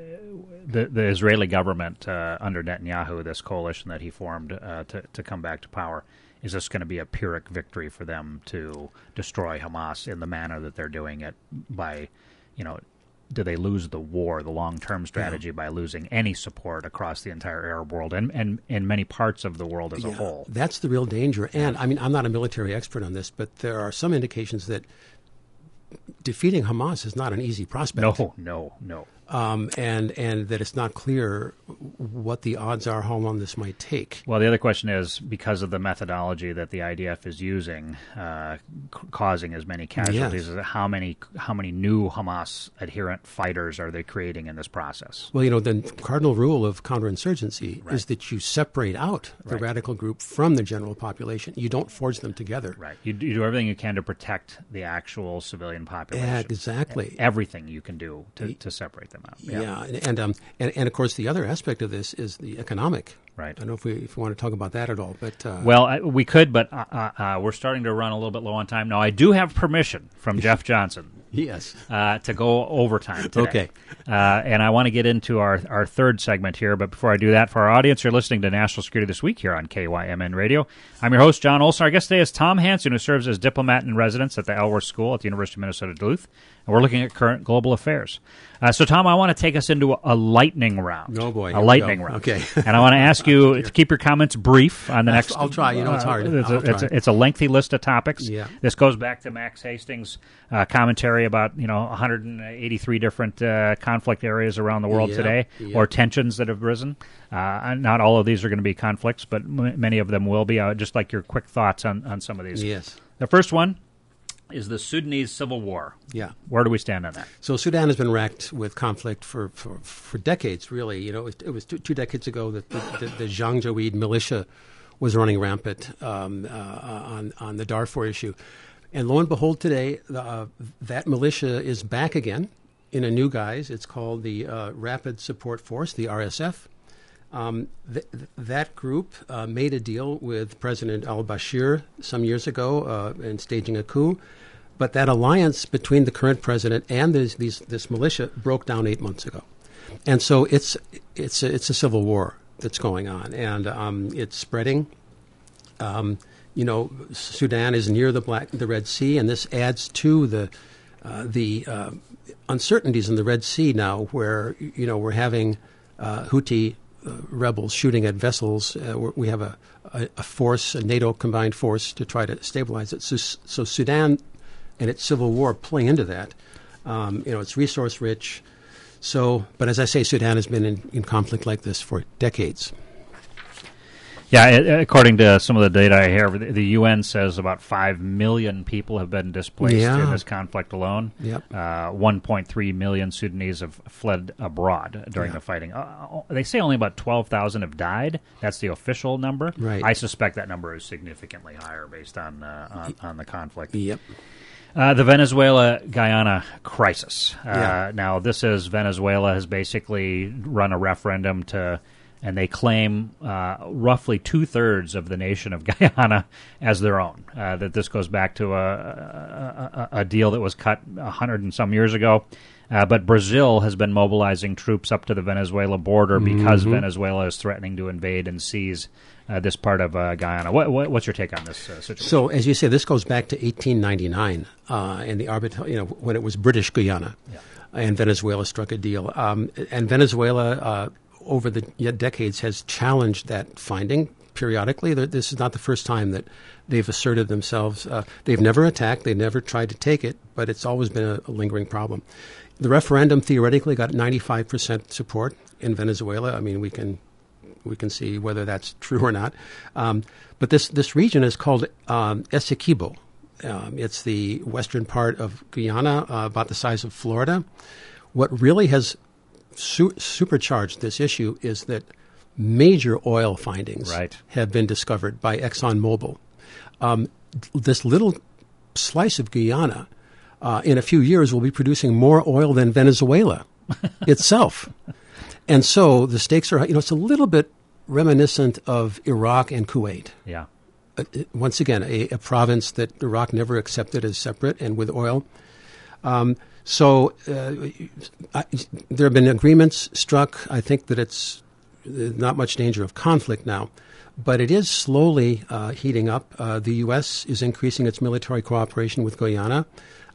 the the Israeli government uh, under Netanyahu, this coalition that he formed uh, to to come back to power, is this going to be a Pyrrhic victory for them to destroy Hamas in the manner that they're doing it by, you know, do they lose the war, the long term strategy, by losing any support across the entire Arab world and, and in many parts of the world as a whole? That's the real danger. And I mean, I'm not a military expert on this, but there are some indications that defeating Hamas is not an easy prospect. No, no, no. Um, and and that it's not clear what the odds are, how long this might take. Well, the other question is because of the methodology that the IDF is using, uh, c- causing as many casualties. Yes. How many how many new Hamas adherent fighters are they creating in this process? Well, you know, the cardinal rule of counterinsurgency is that you separate out the Right. radical group from the general population. You don't forge them together. Right. You, you do everything you can to protect the actual civilian population. Yeah, exactly. Everything you can do to, to separate them out. Yeah, and and, um, and and of course the other aspect of this is the economic. Right. I don't know if we if we want to talk about that at all, but uh, Well, I, we could, but uh, uh, uh, we're starting to run a little bit low on time. Now, I do have permission from Jeff Johnson yes, uh, to go overtime today. Okay. Uh, and I want to get into our, our third segment here. But before I do that, for our audience, you're listening to National Security This Week here on KYMN Radio. I'm your host, Jon Olson. Our guest today is Tom Hanson, who serves as diplomat in residence at the Alworth School at the University of Minnesota Duluth. And we're looking at current global affairs. Uh, so, Tom, I want to take us into a, a lightning round. Oh, boy. A lightning round. Okay. and I want to ask you to keep your comments brief on the next. I'll try. You know, it's hard. Uh, it's, a, it's, a, it's a lengthy list of topics. Yeah. This goes back to Max Hastings' uh, commentary about you know 183 different uh, conflict areas around the world Yeah, today, yeah. or tensions that have risen. Uh, not all of these are going to be conflicts, but m- many of them will be. Uh, just like your quick thoughts on, on some of these. yes, The first one is the Sudanese civil war. yeah. Where do we stand on that? So Sudan has been racked with conflict for, for, for decades, really. You know, it was, it was two, two decades ago that the, the, the Janjaweed militia was running rampant um, uh, on, on the Darfur issue. And lo and behold, today, uh, that militia is back again in a new guise. It's called the uh, Rapid Support Force, the RSF. Um, th- th- that group uh, made a deal with President al Bashir some years ago uh, in staging a coup. But that alliance between the current president and this, these, this militia broke down eight months ago. And so it's, it's, a, it's a civil war that's going on, and um, it's spreading. Um, you know, Sudan is near the Black, the Red Sea, and this adds to the uh, the uh, uncertainties in the Red Sea now, where you know we're having uh, Houthi rebels shooting at vessels. Uh, we have a, a, a force, a NATO combined force, to try to stabilize it. So, so Sudan and its civil war play into that. Um, you know, it's resource rich. So, but as I say, Sudan has been in, in conflict like this for decades. Yeah, according to some of the data I hear, the UN says about 5 million people have been displaced Yeah. in this conflict alone. Yep. Uh, 1.3 million Sudanese have fled abroad during Yeah. the fighting. Uh, they say only about 12,000 have died. That's the official number. Right. I suspect that number is significantly higher based on, uh, on, on the conflict. Yep. Uh, the Venezuela Guyana crisis. Uh, Yeah. Now, this is Venezuela has basically run a referendum to, and they claim uh, roughly two thirds of the nation of Guyana as their own. Uh, that this goes back to a, a, a, deal that was cut a hundred and some years ago. Uh, but Brazil has been mobilizing troops up to the Venezuela border because Venezuela is threatening to invade and seize uh, this part of uh, Guyana. What, what, what's your take on this uh, situation? So, as you say, this goes back to 1899, uh, and the arbit- you know, when it was British Guyana, and Venezuela struck a deal. Um, and Venezuela, uh, over the decades, has challenged that finding periodically. Th- This is not the first time that they've asserted themselves. Uh, they've never attacked. They've never tried to take it, but it's always been a, a lingering problem. The referendum theoretically got 95% support in Venezuela. I mean, we can we can see whether that's true or not. Um, but this this region is called um, Essequibo. Um, it's the western part of Guyana, uh, about the size of Florida. What really has su- supercharged this issue is that major oil findings Right. have been discovered by ExxonMobil. Um, this little slice of Guyana, uh, in a few years, will be producing more oil than Venezuela itself. And so the stakes are, you know, it's a little bit reminiscent of Iraq and Kuwait. yeah. uh, once again, a, a, province that Iraq never accepted as separate and with oil. Um, so uh, I, there have been agreements struck. I think that it's not much danger of conflict now, but it is slowly uh, heating up. Uh, the U.S. is increasing its military cooperation with Guyana.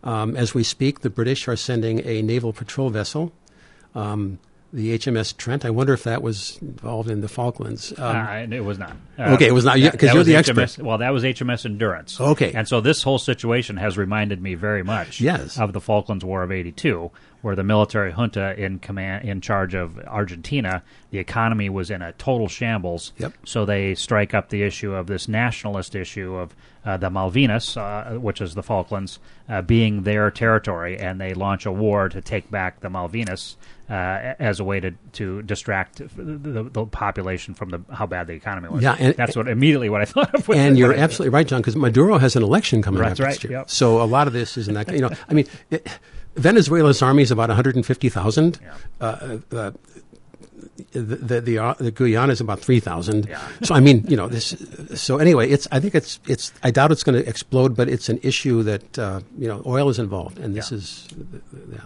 Um, as we speak, the British are sending a naval patrol vessel. Um, the HMS Trent. I wonder if that was involved in the Falklands. Um, uh, it was not. Uh, okay, it was not because you're the HMS, expert. Well, that was HMS Endurance. Okay, and so this whole situation has reminded me very much yes. of the Falklands War of '82, where the military junta in command in charge of Argentina, the economy was in a total shambles. Yep. So they strike up the issue of this nationalist issue of uh, the Malvinas, uh, which is the Falklands, uh, being their territory, and they launch a war to take back the Malvinas uh, as a way to, to distract the, the, population from the how bad the economy was. Yeah, and, that's what immediately what I thought of. and you're absolutely right, Jon, because Maduro has an election coming right, up right, next year. Yep. So a lot of this is in that. You know, I mean. It, Venezuela's army is about 150,000. Yeah. Uh, uh, the the, the, uh, the Guyana is about three thousand. Yeah. So I mean, you know, this. So anyway, it's. I think it's. It's. I doubt it's going to explode, but it's an issue that uh, you know, oil is involved, and this Yeah. is. Yeah.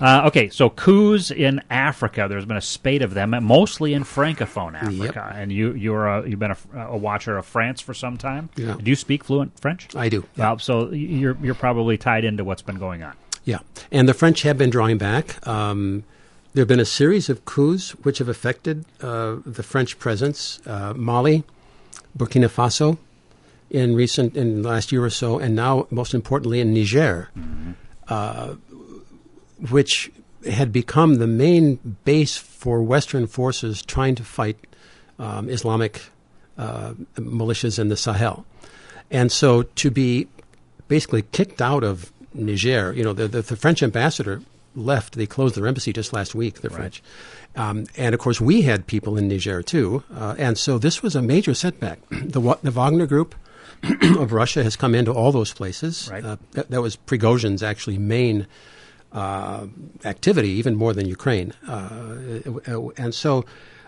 Uh, okay, so coups in Africa. There's been a spate of them, mostly in francophone Africa. And you you're a, you've been a, a watcher of France for some time. Yeah. Do you speak fluent French? I do. Well, so you're you're probably tied into what's been going on. Yeah, and the French have been drawing back. Um, there have been a series of coups which have affected uh, the French presence. Uh, Mali, Burkina Faso, in recent in the last year or so, and now most importantly in Niger, uh, which had become the main base for Western forces trying to fight um, Islamic uh, militias in the Sahel, and so to be basically kicked out of Niger. You know, the, the, the French ambassador left. They closed their embassy just last week, the French. Um, and of course, we had people in Niger too. Uh, and so this was a major setback. the, the Wagner Group of Russia has come into all those places. Right. Uh, that, that was Prigozhin's actually main uh, activity, even more than Ukraine. Uh, and so,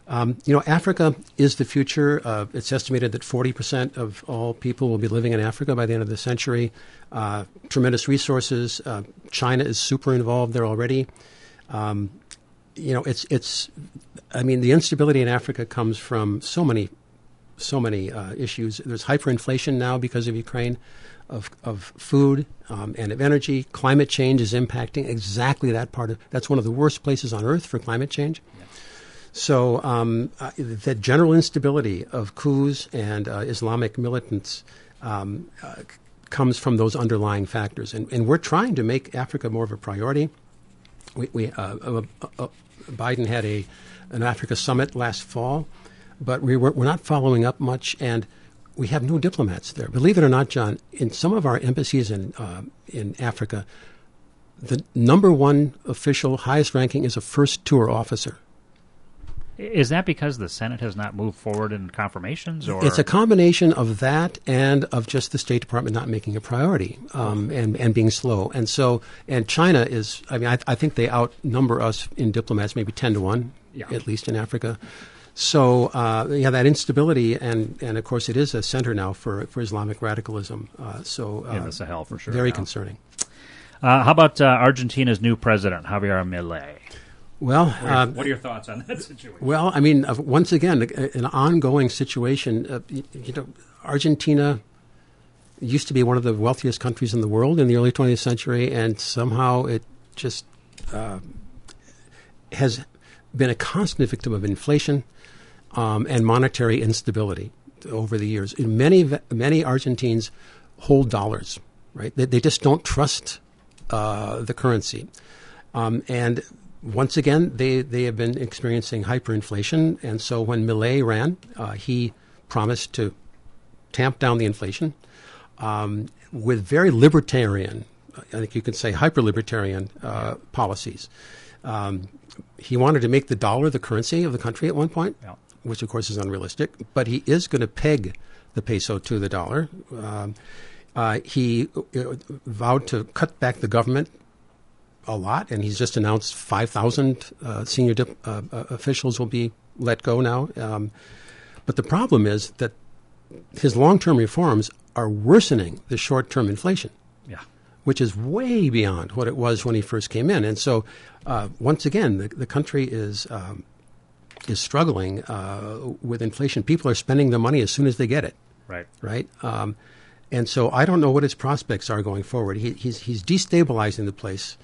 um, you know, Africa is the future. Uh, it's estimated that 40% of all people will be living in Africa by the end of the century. Uh, tremendous resources. Uh, China is super involved there already. Um, you know, it's it's. I mean, the instability in Africa comes from so many, so many uh, issues. There's hyperinflation now because of Ukraine, of of food um, and of energy. Climate change is impacting exactly that part of. That's one of the worst places on earth for climate change. So um, uh, the general instability of coups and uh, Islamic militants um, uh, comes from those underlying factors, and, and we're trying to make Africa more of a priority. We, we uh, uh, uh, Biden had a an Africa summit last fall, but we were, we're not following up much, and we have no diplomats there. Believe it or not, Jon, in some of our embassies in in Africa, the number one official, highest ranking, is a first tour officer. Is that because the Senate has not moved forward in confirmations, or It's a combination of that and of just the State Department not making a priority um, and and being slow. And so, and China is. I mean, I, I think they outnumber us in diplomats, maybe ten to one, Yeah. at least in Africa. So uh, yeah, that instability, and and of course, it is a center now for for Islamic radicalism. Uh, so uh, in the Sahel for sure? very yeah. concerning. Uh, how about uh, Argentina's new president, Javier Milei? Well, uh, what are your thoughts on that situation? Well, I mean, uh, once again, an ongoing situation. Uh, you know, Argentina used to be one of the wealthiest countries in the world in the early 20th century, and somehow it just uh, has been a constant victim of inflation um, and monetary instability over the years. And many many Argentines hold dollars, right? They, they just don't trust uh, the currency, um, and once again, they, they have been experiencing hyperinflation. And so when Milei ran, uh, he promised to tamp down the inflation um, with very libertarian, I think you could say hyper libertarian uh, policies. Um, he wanted to make the dollar the currency of the country at one point, Yeah. which of course is unrealistic, but he is going to peg the peso to the dollar. Um, uh, he uh, vowed to cut back the government a lot, and he's just announced 5,000 uh, senior dip, uh, uh, officials will be let go now. Um, but the problem is that his long-term reforms are worsening the short-term inflation Yeah. which is way beyond what it was when he first came in. And so, uh, once again, the, the country is um, is struggling uh, with inflation. People are spending the money as soon as they get it, Right. right? Um, and so, I don't know what his prospects are going forward. He, he's he's destabilizing the place.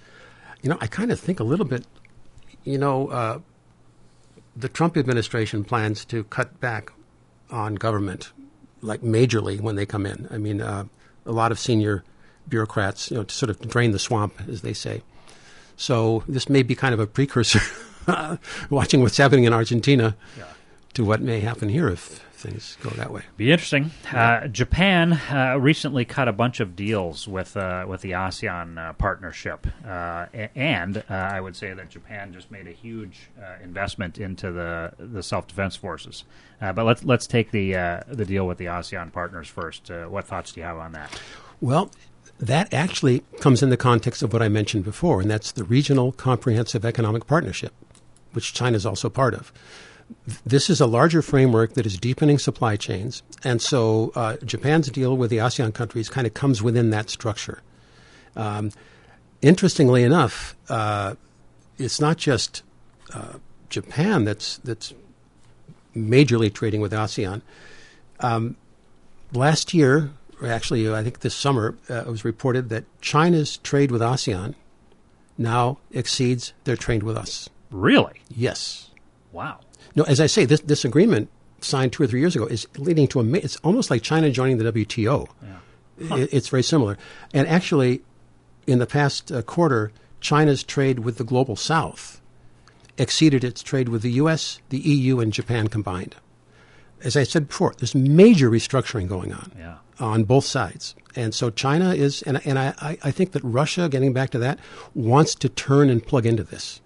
You know, I kind of think a little bit. You know, uh, the Trump administration plans to cut back on government, like majorly when they come in. I mean, uh, a lot of senior bureaucrats, you know, to sort of drain the swamp, as they say. So this may be kind of a precursor, watching what's happening in Argentina, Yeah. To what may happen here if things go that way. Be interesting. Uh, Japan uh, recently cut a bunch of deals with uh, with the ASEAN uh, partnership, uh, and uh, I would say that Japan just made a huge uh, investment into the the self defense forces. Uh, but let's let's take the uh, the deal with the ASEAN partners first. Uh, what thoughts do you have on that? Well, that actually comes in the context of what I mentioned before, and that's the Regional Comprehensive Economic Partnership, which China is also part of. This is a larger framework that is deepening supply chains, and so uh, Japan's deal with the ASEAN countries kind of comes within that structure. Um, interestingly enough, uh, it's not just uh, Japan that's that's majorly trading with ASEAN. Um, last year, or actually, I think this summer, uh, it was reported that China's trade with ASEAN now exceeds their trade with us. Really? Yes. Wow. No, as I say, this this agreement signed two or three years ago is leading to a. It's almost like China joining the WTO. Yeah. It- It's very similar. And actually, in the past uh, quarter, China's trade with the global south exceeded its trade with the U.S., the EU, and Japan combined. As I said before, there's major restructuring going on Yeah. on both sides. And so China is, and, and I, I- I think that Russia, getting back to that, wants to turn and plug into this.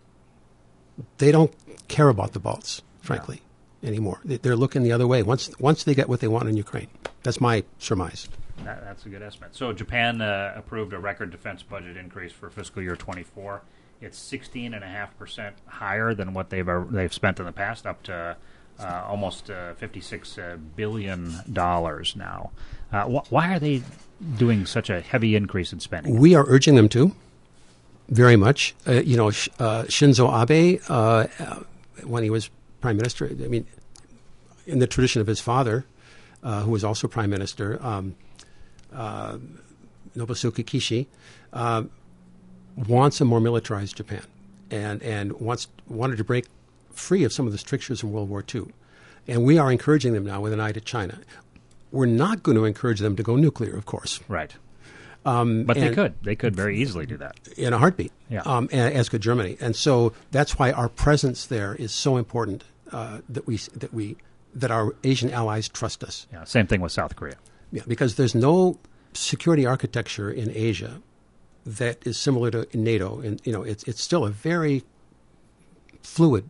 They don't care about the Balts, frankly, anymore. They- They're looking the other way once, once they get what they want in Ukraine. That's my surmise. That, that's a good estimate. So Japan uh, approved a record defense budget increase for fiscal year 24. It's 16.5% higher than what they've uh, they've spent in the past, up to uh, almost uh, 56 uh, billion dollars now. Uh, wh- why are they doing such a heavy increase in spending? We are urging them to, very much. Uh, you know, Sh- uh, Shinzo Abe, when he was prime minister, I mean, in the tradition of his father, uh, who was also prime minister, um, uh, Nobusuke Kishi, uh, wants a more militarized Japan, and and wants wanted to break free of some of the strictures from World War II, and we are encouraging them now with an eye to China. We're not going to encourage them to go nuclear, of course, Right. Um, But they could. They could very easily do that. in a heartbeat, Yeah. um, as could Germany. And so that's why our presence there is so important uh, that we that we that our Asian allies trust us. Yeah. Same thing with South Korea. Yeah, because there's no security architecture in Asia that is similar to NATO, and you know it's it's still a very fluid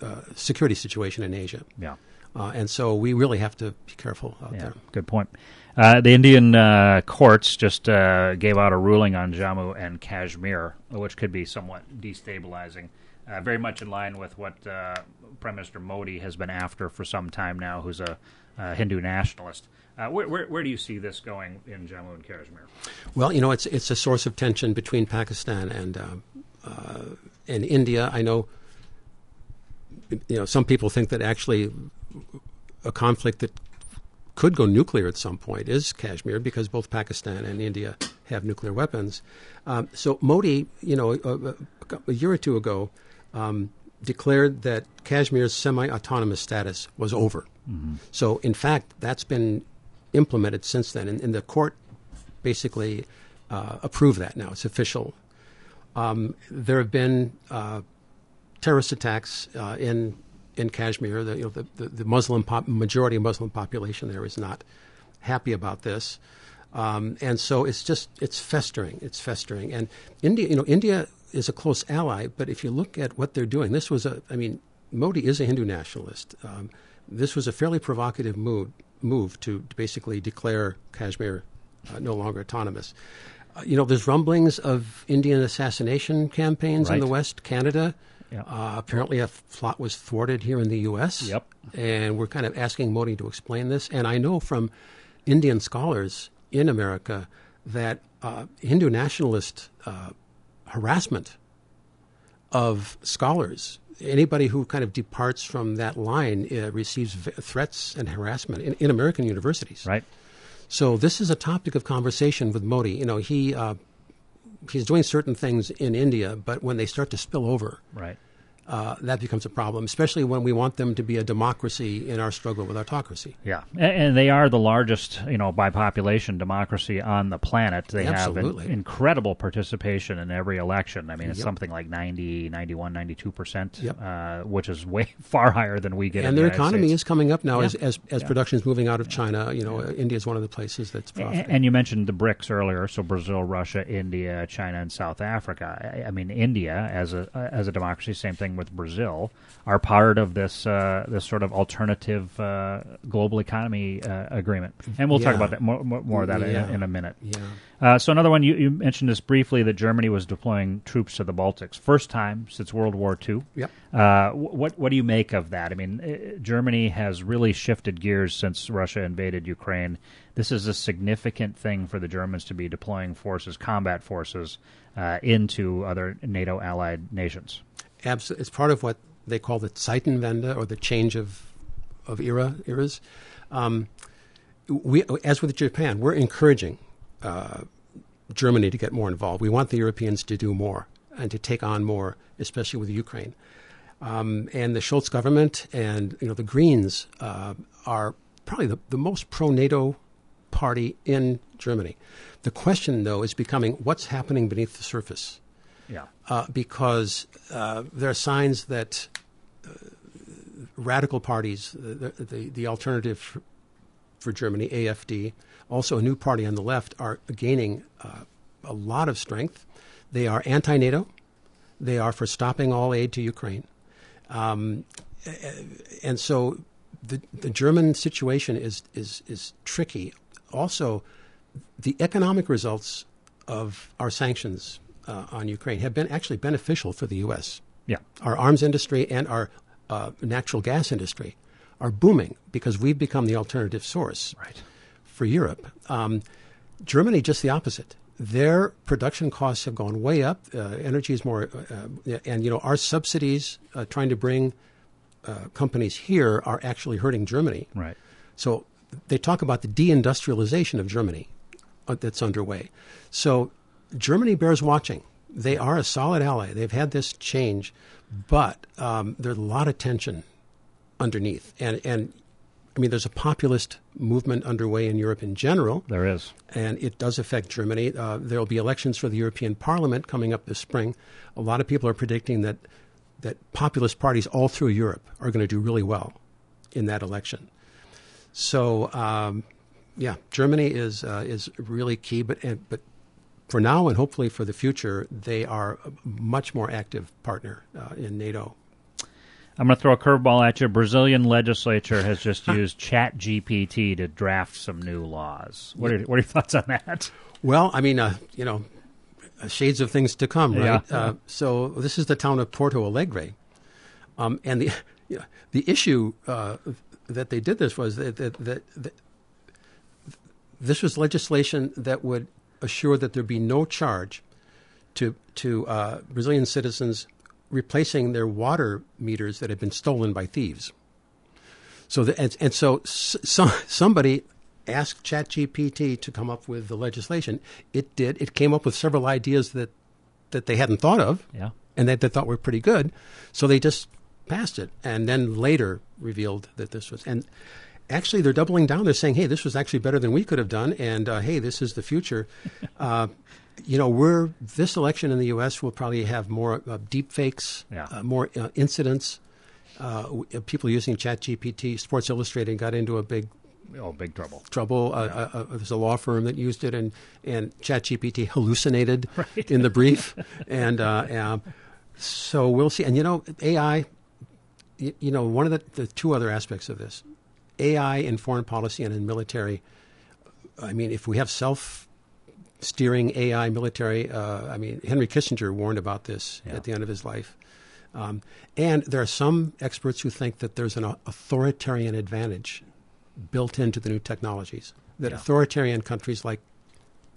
uh, security situation in Asia. Yeah. Uh, and so we really have to be careful out Yeah, there. good point. Uh, the Indian uh, courts just uh, gave out a ruling on Jammu and Kashmir, which could be somewhat destabilizing. Uh, very much in line with what uh, Prime Minister Modi has been after for some time now, who's a, Hindu nationalist. Uh, where, where, where do you see this going in Jammu and Kashmir? Well, you know, it's it's a source of tension between Pakistan and and India. I know, you know, some people think that actually a conflict that could go nuclear at some point is Kashmir because both Pakistan and India have nuclear weapons. Um, so Modi, you know, a, a, year or two ago, um, declared that Kashmir's semi-autonomous status was over. So, in fact, that's been implemented since then, and, and the court basically uh, approved that now. It's official. Um, there have been uh, terrorist attacks uh, in in Kashmir. The, you know, the, the, the Muslim pop, majority of Muslim population there is not happy about this, um, and so it's just it's festering. It's festering, and India. You know, India is a close ally, but if you look at what they're doing, this was a. I mean, Modi is a Hindu nationalist. Um, this was a fairly provocative move move to, to basically declare Kashmir uh, no longer autonomous. Uh, you know, there's rumblings of Indian assassination campaigns in the West, Canada. Yep. Uh, apparently, a plot was thwarted here in the U.S. Yep. And we're kind of asking Modi to explain this. And I know from Indian scholars in America that uh, Hindu nationalist uh, harassment of scholars, anybody who kind of departs from that line, uh, receives v- threats and harassment in, in American universities. Right. So this is a topic of conversation with Modi. You know, he uh, he's doing certain things in India, but when they start to spill over, Right. Uh, that becomes a problem, especially when we want them to be a democracy in our struggle with autocracy. Yeah, A- and they are the largest, you know, by population democracy on the planet. They Absolutely. have an incredible participation in every election. I mean, it's Yep. something like 90, 91, 92 percent, Yep. uh, which is way far higher than we get. and the their United economy States. is coming up now Yeah. as as, as Yeah. production is moving out of China. You know, India is one of the places that's A- profiting. And you mentioned the BRICS earlier, so Brazil, Russia, India, China, and South Africa. I- I mean, India as a as a democracy, same thing with Brazil, are part of this uh, this sort of alternative uh, global economy uh, agreement. And we'll talk about that more, more, more of that Yeah. in, in a minute. yeah. Uh, so another one you, you mentioned this briefly that Germany was deploying troops to the Baltics, first time since World War II. Yep. Uh, what what do you make of that? I mean, Germany has really shifted gears since Russia invaded Ukraine. This is a significant thing for the Germans to be deploying forces, combat forces, uh, into other NATO allied nations. It's part of what they call the Zeitenwende or the change of of era eras. Um, we, as with Japan, we're encouraging uh, Germany to get more involved. We want the Europeans to do more and to take on more, especially with Ukraine. Um, and the Scholz government and you know the Greens uh, are probably the, the most pro NATO party in Germany. The question, though, is becoming what's happening beneath the surface Yeah. uh, because uh, there are signs that uh, radical parties, the, the, the alternative for, for Germany, AFD, also a new party on the left, are gaining uh, a lot of strength. They are anti NATO, they are for stopping all aid to Ukraine. Um, and so the, the German situation is, is, is tricky. Also, the economic results of our sanctions uh, on Ukraine have been actually beneficial for the U.S. Yeah. Our arms industry and our uh, natural gas industry are booming because we've become the alternative source Right. for Europe. Um, Germany, just the opposite. Their production costs have gone way up. Uh, energy is more, uh, uh, and you know our subsidies uh, trying to bring uh, companies here are actually hurting Germany. Right. So they talk about the deindustrialization of Germany uh, that's underway. So Germany bears watching. They are a solid ally. They've had this change, but um, there's a lot of tension underneath. And, and I mean, there's a populist movement underway in Europe in general, There is. and it does affect Germany. Uh, there will be elections for the European Parliament coming up this spring. A lot of people are predicting that that populist parties all through Europe are going to do really well in that election. So, um, yeah, Germany is uh, is really key, but and, but for now and hopefully for the future, they are a much more active partner uh, in NATO. I'm going to throw a curveball at you. Brazilian legislature has just used Chat GPT to draft some new laws. What are, what are your thoughts on that? Well, I mean, uh, you know, uh, shades of things to come, right? Yeah. Uh, so this is the town of Porto Alegre, um, and the you know, the issue uh, that they did this was that, that, that, that this was legislation that would assure that there be no charge to to uh, Brazilian citizens replacing their water meters that had been stolen by thieves. So the, and, and so s- some, somebody asked ChatGPT to come up with the legislation. It did. It came up with several ideas that that they hadn't thought of Yeah. and that they thought were pretty good. So they just passed it, and then later revealed that this was. And actually, they're doubling down. They're saying, "Hey, this was actually better than we could have done," and uh, "Hey, this is the future." uh, you know, we're this election in the U.S. will probably have more uh, deep fakes, Yeah. uh, more uh, incidents. Uh, uh, people using ChatGPT. Sports Illustrated got into a big Oh, big trouble. trouble. Uh, uh, uh, there's a law firm that used it, and and ChatGPT hallucinated in the brief, and um, so we'll see. And you know, AI. You, you know, one of the, the two other aspects of this, AI in foreign policy and in military. I mean, if we have self steering AI military, uh, I mean, Henry Kissinger warned about this Yeah. at the end of his life. Um, and there are some experts who think that there's an authoritarian advantage built into the new technologies. That Yeah. authoritarian countries like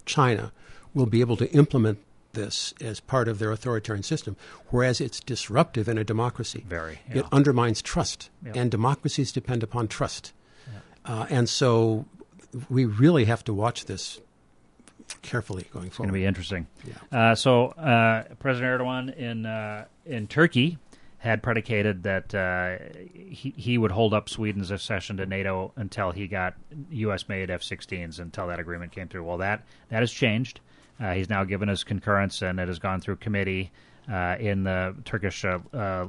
China will be able to implement this as part of their authoritarian system, whereas it's disruptive in a democracy. Very, It undermines trust, Yeah. and democracies depend upon trust. Uh, and so we really have to watch this carefully going forward. It's going to be interesting. Yeah. Uh, so uh, President Erdogan in uh, in Turkey had predicated that uh, he he would hold up Sweden's accession to NATO until he got U.S. made F-16s until that agreement came through. Well, that that has changed. Uh, he's now given his concurrence, and it has gone through committee uh, in the Turkish uh, uh,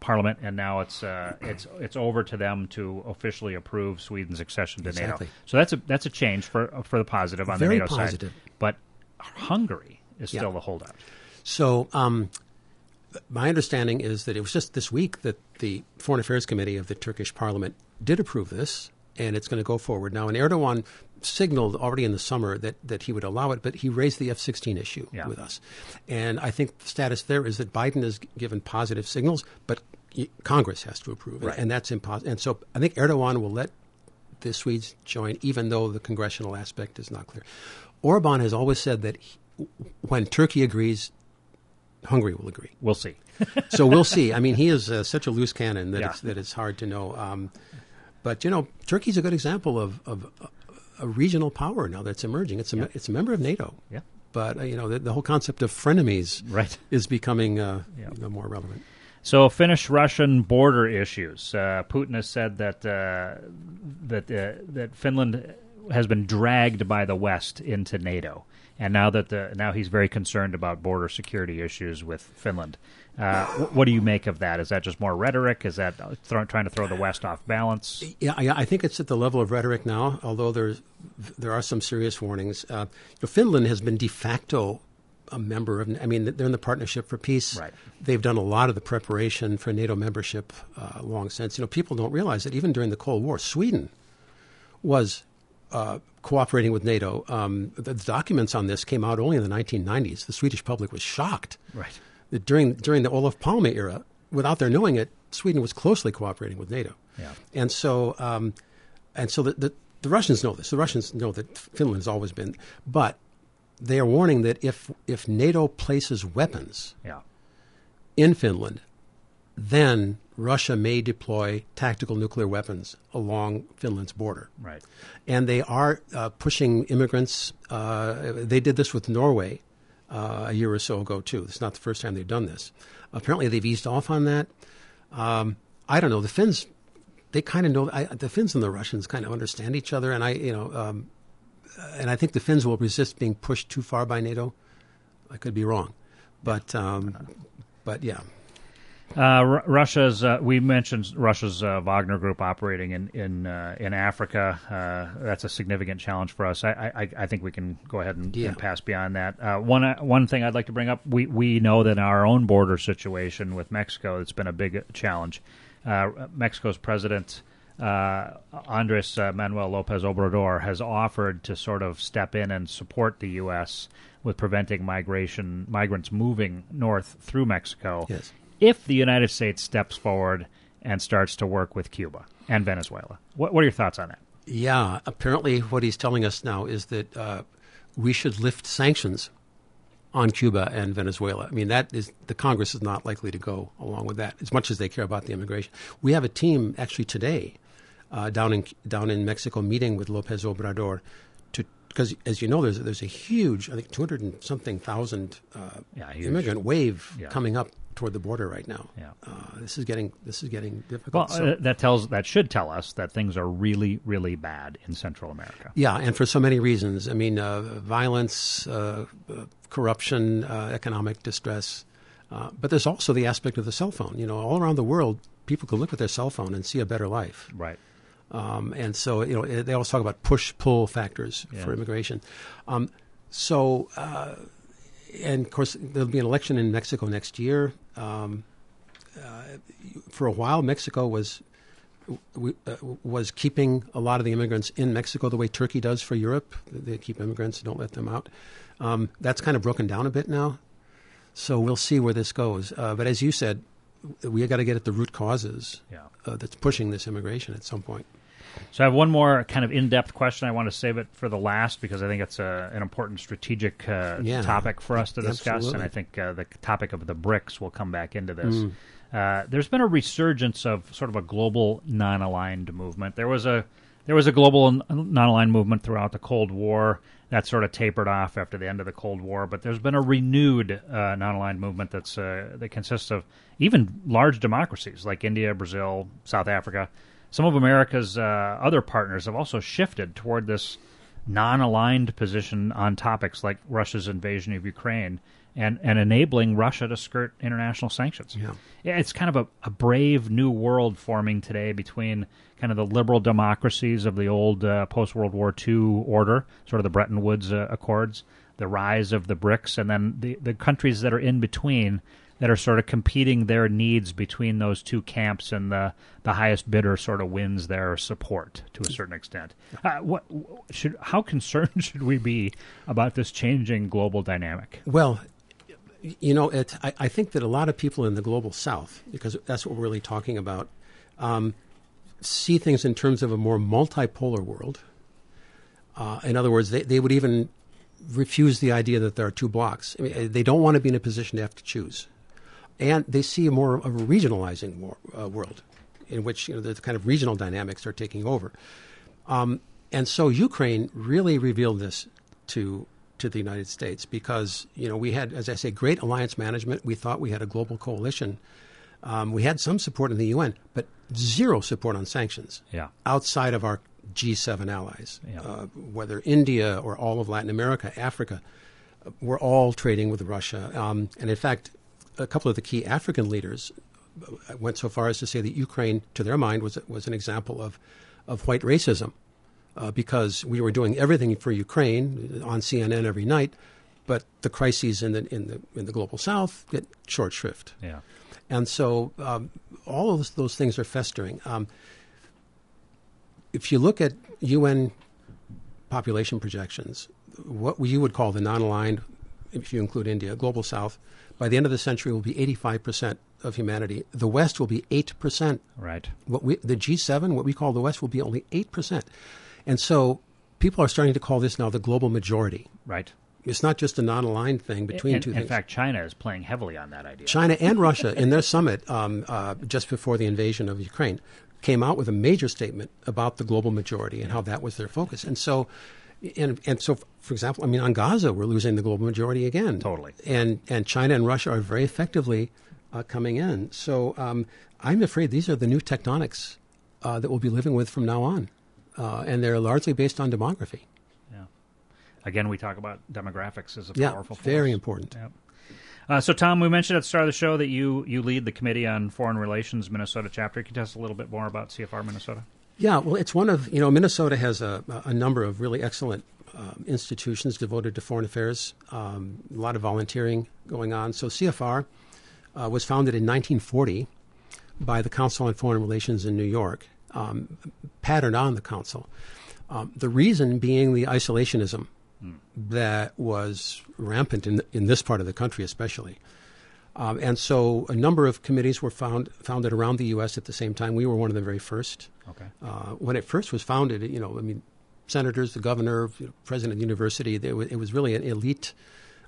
parliament, and now it's uh, it's it's over to them to officially approve Sweden's accession to Exactly. NATO. So that's a that's a change for for the positive on Very the NATO positive. side. But Hungary is Yeah. still the holdout. So, um, my understanding is that it was just this week that the Foreign Affairs Committee of the Turkish Parliament did approve this, and it's going to go forward now. And Erdogan signaled already in the summer that, that he would allow it, but he raised the F 16 issue Yeah. with us. And I think the status there is that Biden has given positive signals, but Congress has to approve it, Right. and that's impossible. And so I think Erdogan will let the Swedes join, even though the congressional aspect is not clear. Orban has always said that he, when Turkey agrees, Hungary will agree. We'll see. So we'll see. I mean, he is uh, such a loose cannon that, Yeah. it's, that it's hard to know. Um, but you know, Turkey's a good example of, of a, regional power now that's emerging. It's a me- it's a member of NATO. Yeah. But uh, you know, the, the whole concept of frenemies Right. is becoming uh, Yeah. you know, more relevant. So, Finnish-Russian border issues. Uh, Putin has said that uh, that uh, that Finland has been dragged by the West into NATO, and now that the now he's very concerned about border security issues with Finland. Uh, what do you make of that? Is that just more rhetoric? Is that throw, trying to throw the West off balance? Yeah, I, I think it's at the level of rhetoric now. Although there's there are some serious warnings. Uh, you know, Finland has been de facto a member of. I mean, they're in the Partnership for Peace. Right. They've done a lot of the preparation for NATO membership uh, long since. You know, people don't realize that even during the Cold War, Sweden was uh, cooperating with NATO. Um, the, the documents on this came out only in the 1990s. The Swedish public was shocked Right. That during during the Olof Palme era, without their knowing it, Sweden was closely cooperating with NATO. Yeah. And so, um, and so the, the the Russians know this. The Russians know that Finland has always been, but they are warning that if if NATO places weapons Yeah. in Finland, then Russia may deploy tactical nuclear weapons along Finland's border Right. and they are uh, pushing immigrants. Uh, they did this with Norway uh, a year or so ago too. It's not the first time they've done this. Apparently, they've eased off on that. Um, I don't know. The Finns, they kind of know. I, the Finns and the Russians kind of understand each other, and I, you know, um, and I think the Finns will resist being pushed too far by NATO. I could be wrong, but um, but yeah. Uh, R- Russia's. Uh, we mentioned Russia's uh, Wagner Group operating in in uh, in Africa. Uh, that's a significant challenge for us. I, I, I think we can go ahead and, Yeah. and pass beyond that. Uh, one uh, one thing I'd like to bring up: we we know that our own border situation with Mexico, it's been a big challenge. Uh, Mexico's president. Uh, Andres uh, Manuel Lopez Obrador has offered to sort of step in and support the U.S. with preventing migration, migrants moving north through Mexico Yes. If the United States steps forward and starts to work with Cuba and Venezuela. What, what are your thoughts on that? Yeah, apparently, what he's telling us now is that uh, we should lift sanctions on Cuba and Venezuela. I mean, that is the Congress is not likely to go along with that as much as they care about the immigration. We have a team actually today uh, down in down in Mexico meeting with Lopez Obrador because as you know, there's there's a huge, I think, two hundred and something thousand uh, Yeah, immigrant wave Yeah. coming up toward the border right now. Yeah. Uh, this is getting this is getting Well, difficult. So- uh, that tells that should tell us that things are really, really bad in Central America. Yeah, and for so many reasons. I mean, uh, violence, uh, uh, corruption, uh, economic distress. Uh, but there's also the aspect of the cell phone. You know, all around the world, people can look at their cell phone and see a better life. Right. Um, and so, you know, they always talk about push pull factors Yeah. for immigration. Um, so, uh, and of course, there'll be an election in Mexico next year. Um, uh, for a while, Mexico was w- uh, was keeping a lot of the immigrants in Mexico the way Turkey does for Europe. They keep immigrants, and don't let them out. Um, that's kind of broken down a bit now. So we'll see where this goes. Uh, but as you said, we got to get at the root causes Yeah. uh, that's pushing this immigration at some point. So I have one more kind of in-depth question. I want to save it for the last because I think it's a, an important strategic uh, Yeah. topic for us to discuss, and I think uh, the topic of the BRICS will come back into this. Mm. Uh, there's been a resurgence of sort of a global non-aligned movement. There was a there was a global non-aligned movement throughout the Cold War that sort of tapered off after the end of the Cold War, but there's been a renewed uh, non-aligned movement that's uh, that consists of even large democracies like India, Brazil, South Africa. Some of America's uh, other partners have also shifted toward this non-aligned position on topics like Russia's invasion of Ukraine and, and enabling Russia to skirt international sanctions. Yeah. Yeah, it's kind of a, a brave new world forming today between kind of the liberal democracies of the old uh, post World War II order, sort of the Bretton Woods uh, Accords, the rise of the BRICS, and then the, the countries that are in between that are sort of competing their needs between those two camps, and the, the highest bidder sort of wins their support to a certain extent. Uh, what should how concerned should we be about this changing global dynamic? Well, you know, it, I, I think that a lot of people in the global south, because that's what we're really talking about, um, see things in terms of a more multipolar world. Uh, in other words, they, they would even refuse the idea that there are two blocks. I mean, they don't want to be in a position to have to choose. And they see a more of a regionalizing war, uh, world in which you know, the kind of regional dynamics are taking over. Um, and so Ukraine really revealed this to to the United States because you know we had, as I say, great alliance management. We thought we had a global coalition. Um, we had some support in the UN, but zero support on sanctions Yeah. outside of our G7 allies, Yeah. uh, whether India or all of Latin America, Africa, uh, we're all trading with Russia. Um, and in fact, a couple of the key African leaders went so far as to say that Ukraine, to their mind, was was an example of of white racism uh, because we were doing everything for Ukraine on CNN every night, but the crises in the in the in the global South get short shrift. Yeah. And so um, all of those, those things are festering. Um, if you look at UN population projections, what you would call the non aligned, if you include India, global south, by the end of the century will be 85% of humanity. The West will be 8%. Right. What we, the G7, what we call the West, will be only 8%. And so people are starting to call this now the global majority. Right. It's not just a non aligned thing between in, two in things. fact, China is playing heavily on that idea. China and Russia, in their summit um, uh, just before the invasion of Ukraine, came out with a major statement about the global majority and how that was their focus. And so, and and so, for example, I mean, on Gaza, we're losing the global majority again. Totally. And and China and Russia are very effectively uh, coming in. So um, I'm afraid these are the new tectonics uh, that we'll be living with from now on, uh, and they're largely based on demography. Yeah. Again, we talk about demographics as a Yeah, powerful force. very important. Yep. Uh, so, Tom, we mentioned at the start of the show that you, you lead the Committee on Foreign Relations Minnesota chapter. Can you tell us a little bit more about CFR Minnesota? Yeah, well, it's one of you know Minnesota has a, a number of really excellent um, institutions devoted to foreign affairs. Um, a lot of volunteering going on. So CFR uh, was founded in 1940 by the Council on Foreign Relations in New York, um, patterned on the council. Um, the reason being the isolationism that was rampant in in this part of the country, especially. Um, and so a number of committees were found, founded around the U.S. at the same time. We were one of the very first. Okay. Uh, when it first was founded, you know, I mean, senators, the governor, you know, president of the university, there wa- it was really an elite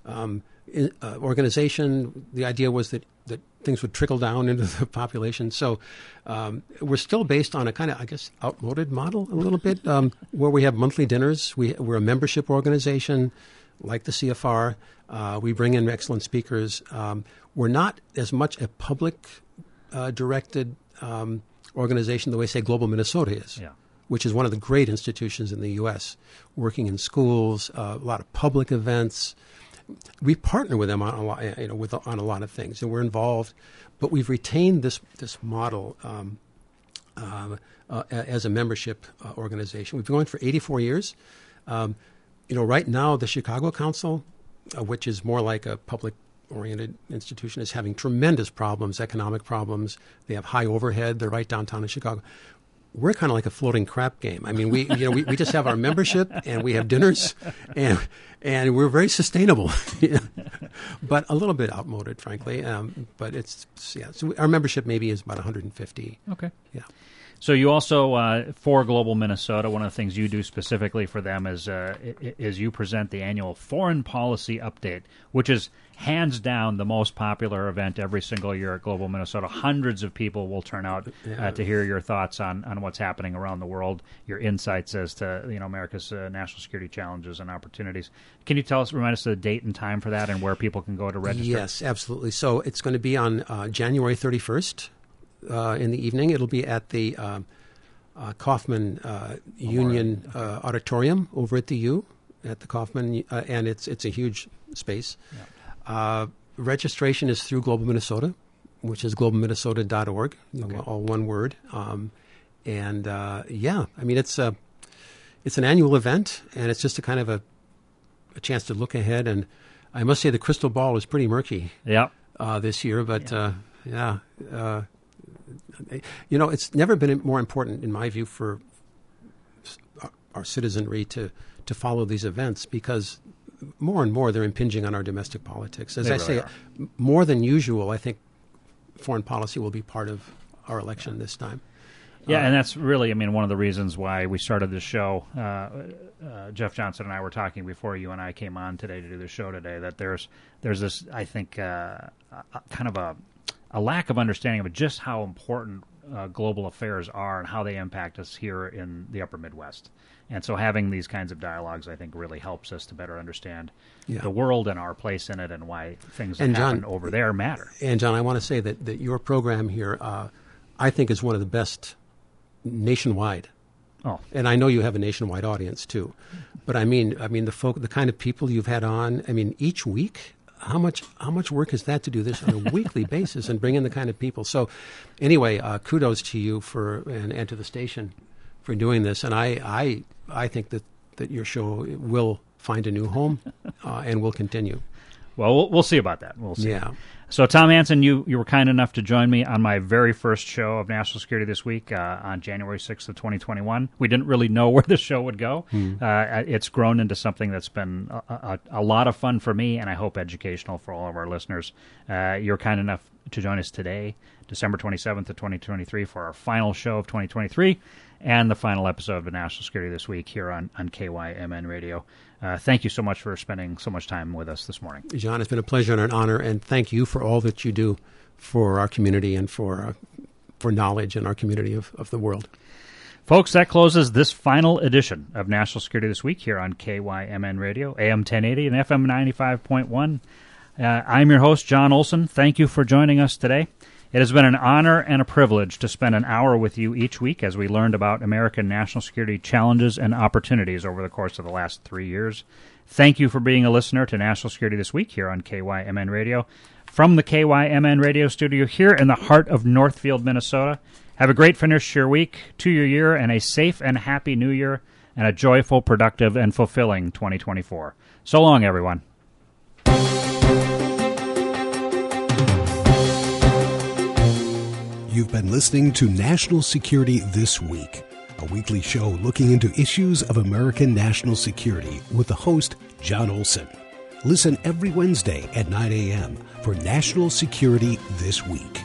um, in, uh, organization. The idea was that, that things would trickle down into the population. So um, we're still based on a kind of, I guess, outmoded model a little bit, um, where we have monthly dinners. We, we're a membership organization like the CFR. Uh, we bring in excellent speakers. Um, we're not as much a public uh, directed um, organization the way, say, Global Minnesota is Yeah. which is one of the great institutions in the U.S., working in schools, uh, a lot of public events. We partner with them on a lot, you know, with, on a lot of things, and we're involved. But we've retained this this model um, uh, uh, as a membership uh, organization. We've been going for 84 years. Um, you know, right now the Chicago Council, uh, which is more like a public oriented institution, is having tremendous problems, economic problems. They have high overhead. They're right downtown in Chicago we're kind of like a floating crap game. I mean, we you know we, we just have our membership and we have dinners, and and we're very sustainable, but a little bit outmoded, frankly. Um, but it's yeah. So our membership maybe is about 150. Okay. Yeah. So you also uh, for Global Minnesota, one of the things you do specifically for them is uh, is you present the annual Foreign Policy Update, which is hands down the most popular event every single year at Global Minnesota. Hundreds of people will turn out Yeah. uh, to hear your thoughts on, on what's happening around the world, your insights as to you know America's uh, national security challenges and opportunities. Can you tell us, remind us of the date and time for that, and where people can go to register? Yes, absolutely. So it's going to be on uh, January 31st uh, in the evening. It'll be at the um, uh, Coffman uh, Union uh, Auditorium over at the U at the Coffman, uh, and it's it's a huge space. Uh, registration is through Global Minnesota, which is globalminnesota.org, know, all one word. Um, and uh, yeah, I mean it's a it's an annual event, and it's just a kind of a a chance to look ahead. And I must say, the crystal ball is pretty murky Yeah. uh, this year, but uh, yeah, uh, you know, it's never been more important, in my view, for our- our citizenry to to follow these events because more and more they're impinging on our domestic politics. As They I really say, are. more than usual, I think foreign policy will be part of our election this time. Yeah, and that's really, I mean, one of the reasons why we started this show. Uh, uh, Jeff Johnson and I were talking before you and I came on today to do the show today. That there's there's this, I think, uh, a- kind of a a lack of understanding of just how important uh, global affairs are and how they impact us here in the Upper Midwest. And so, having these kinds of dialogues, I think, really helps us to better understand Yeah. the world and our place in it, and why things that And happen Jon- over there matter. And Jon, I want to say that, that your program here, uh, I think, is one of the best nationwide. Oh, and I know you have a nationwide audience too. But I mean, I mean the folk, the kind of people you've had on. I mean, each week, how much how much work is that to do this on a weekly basis and bring in the kind of people? So, anyway, uh, kudos to you for and, and to the station for doing this. And I I I think that that your show will find a new home uh, and will continue. well, we'll, we'll see about that. We'll see. Yeah. So, Tom Hanson, you, you were kind enough to join me on my very first show of National Security this week uh, on January 6th of 2021. We didn't really know where the show would go. Uh, it's grown into something that's been a, a, a lot of fun for me and I hope educational for all of our listeners. Uh, you're kind enough to join us today, December 27th of 2023, for our final show of 2023 and the final episode of National Security this week here on, on KYMN Radio. Uh, thank you so much for spending so much time with us this morning. Jon, it's been a pleasure and an honor, and thank you for all that you do for our community and for uh, for knowledge in our community of, of the world. Folks, that closes this final edition of National Security This Week here on KYMN Radio, AM 1080 and FM 95.1. Uh, I'm your host, Jon Olson. Thank you for joining us today. It has been an honor and a privilege to spend an hour with you each week as we learned about American national security challenges and opportunities over the course of the last three years. Thank you for being a listener to National Security This Week here on KYMN Radio. From the KYMN Radio studio here in the heart of Northfield, Minnesota, have a great finish to your week, to your year, and a safe and happy new year, and a joyful, productive, and fulfilling 2024. So long, everyone. You've been listening to National Security This Week, a weekly show looking into issues of American national security with the host, Jon Olson. Listen every Wednesday at 9 a.m. for National Security This Week.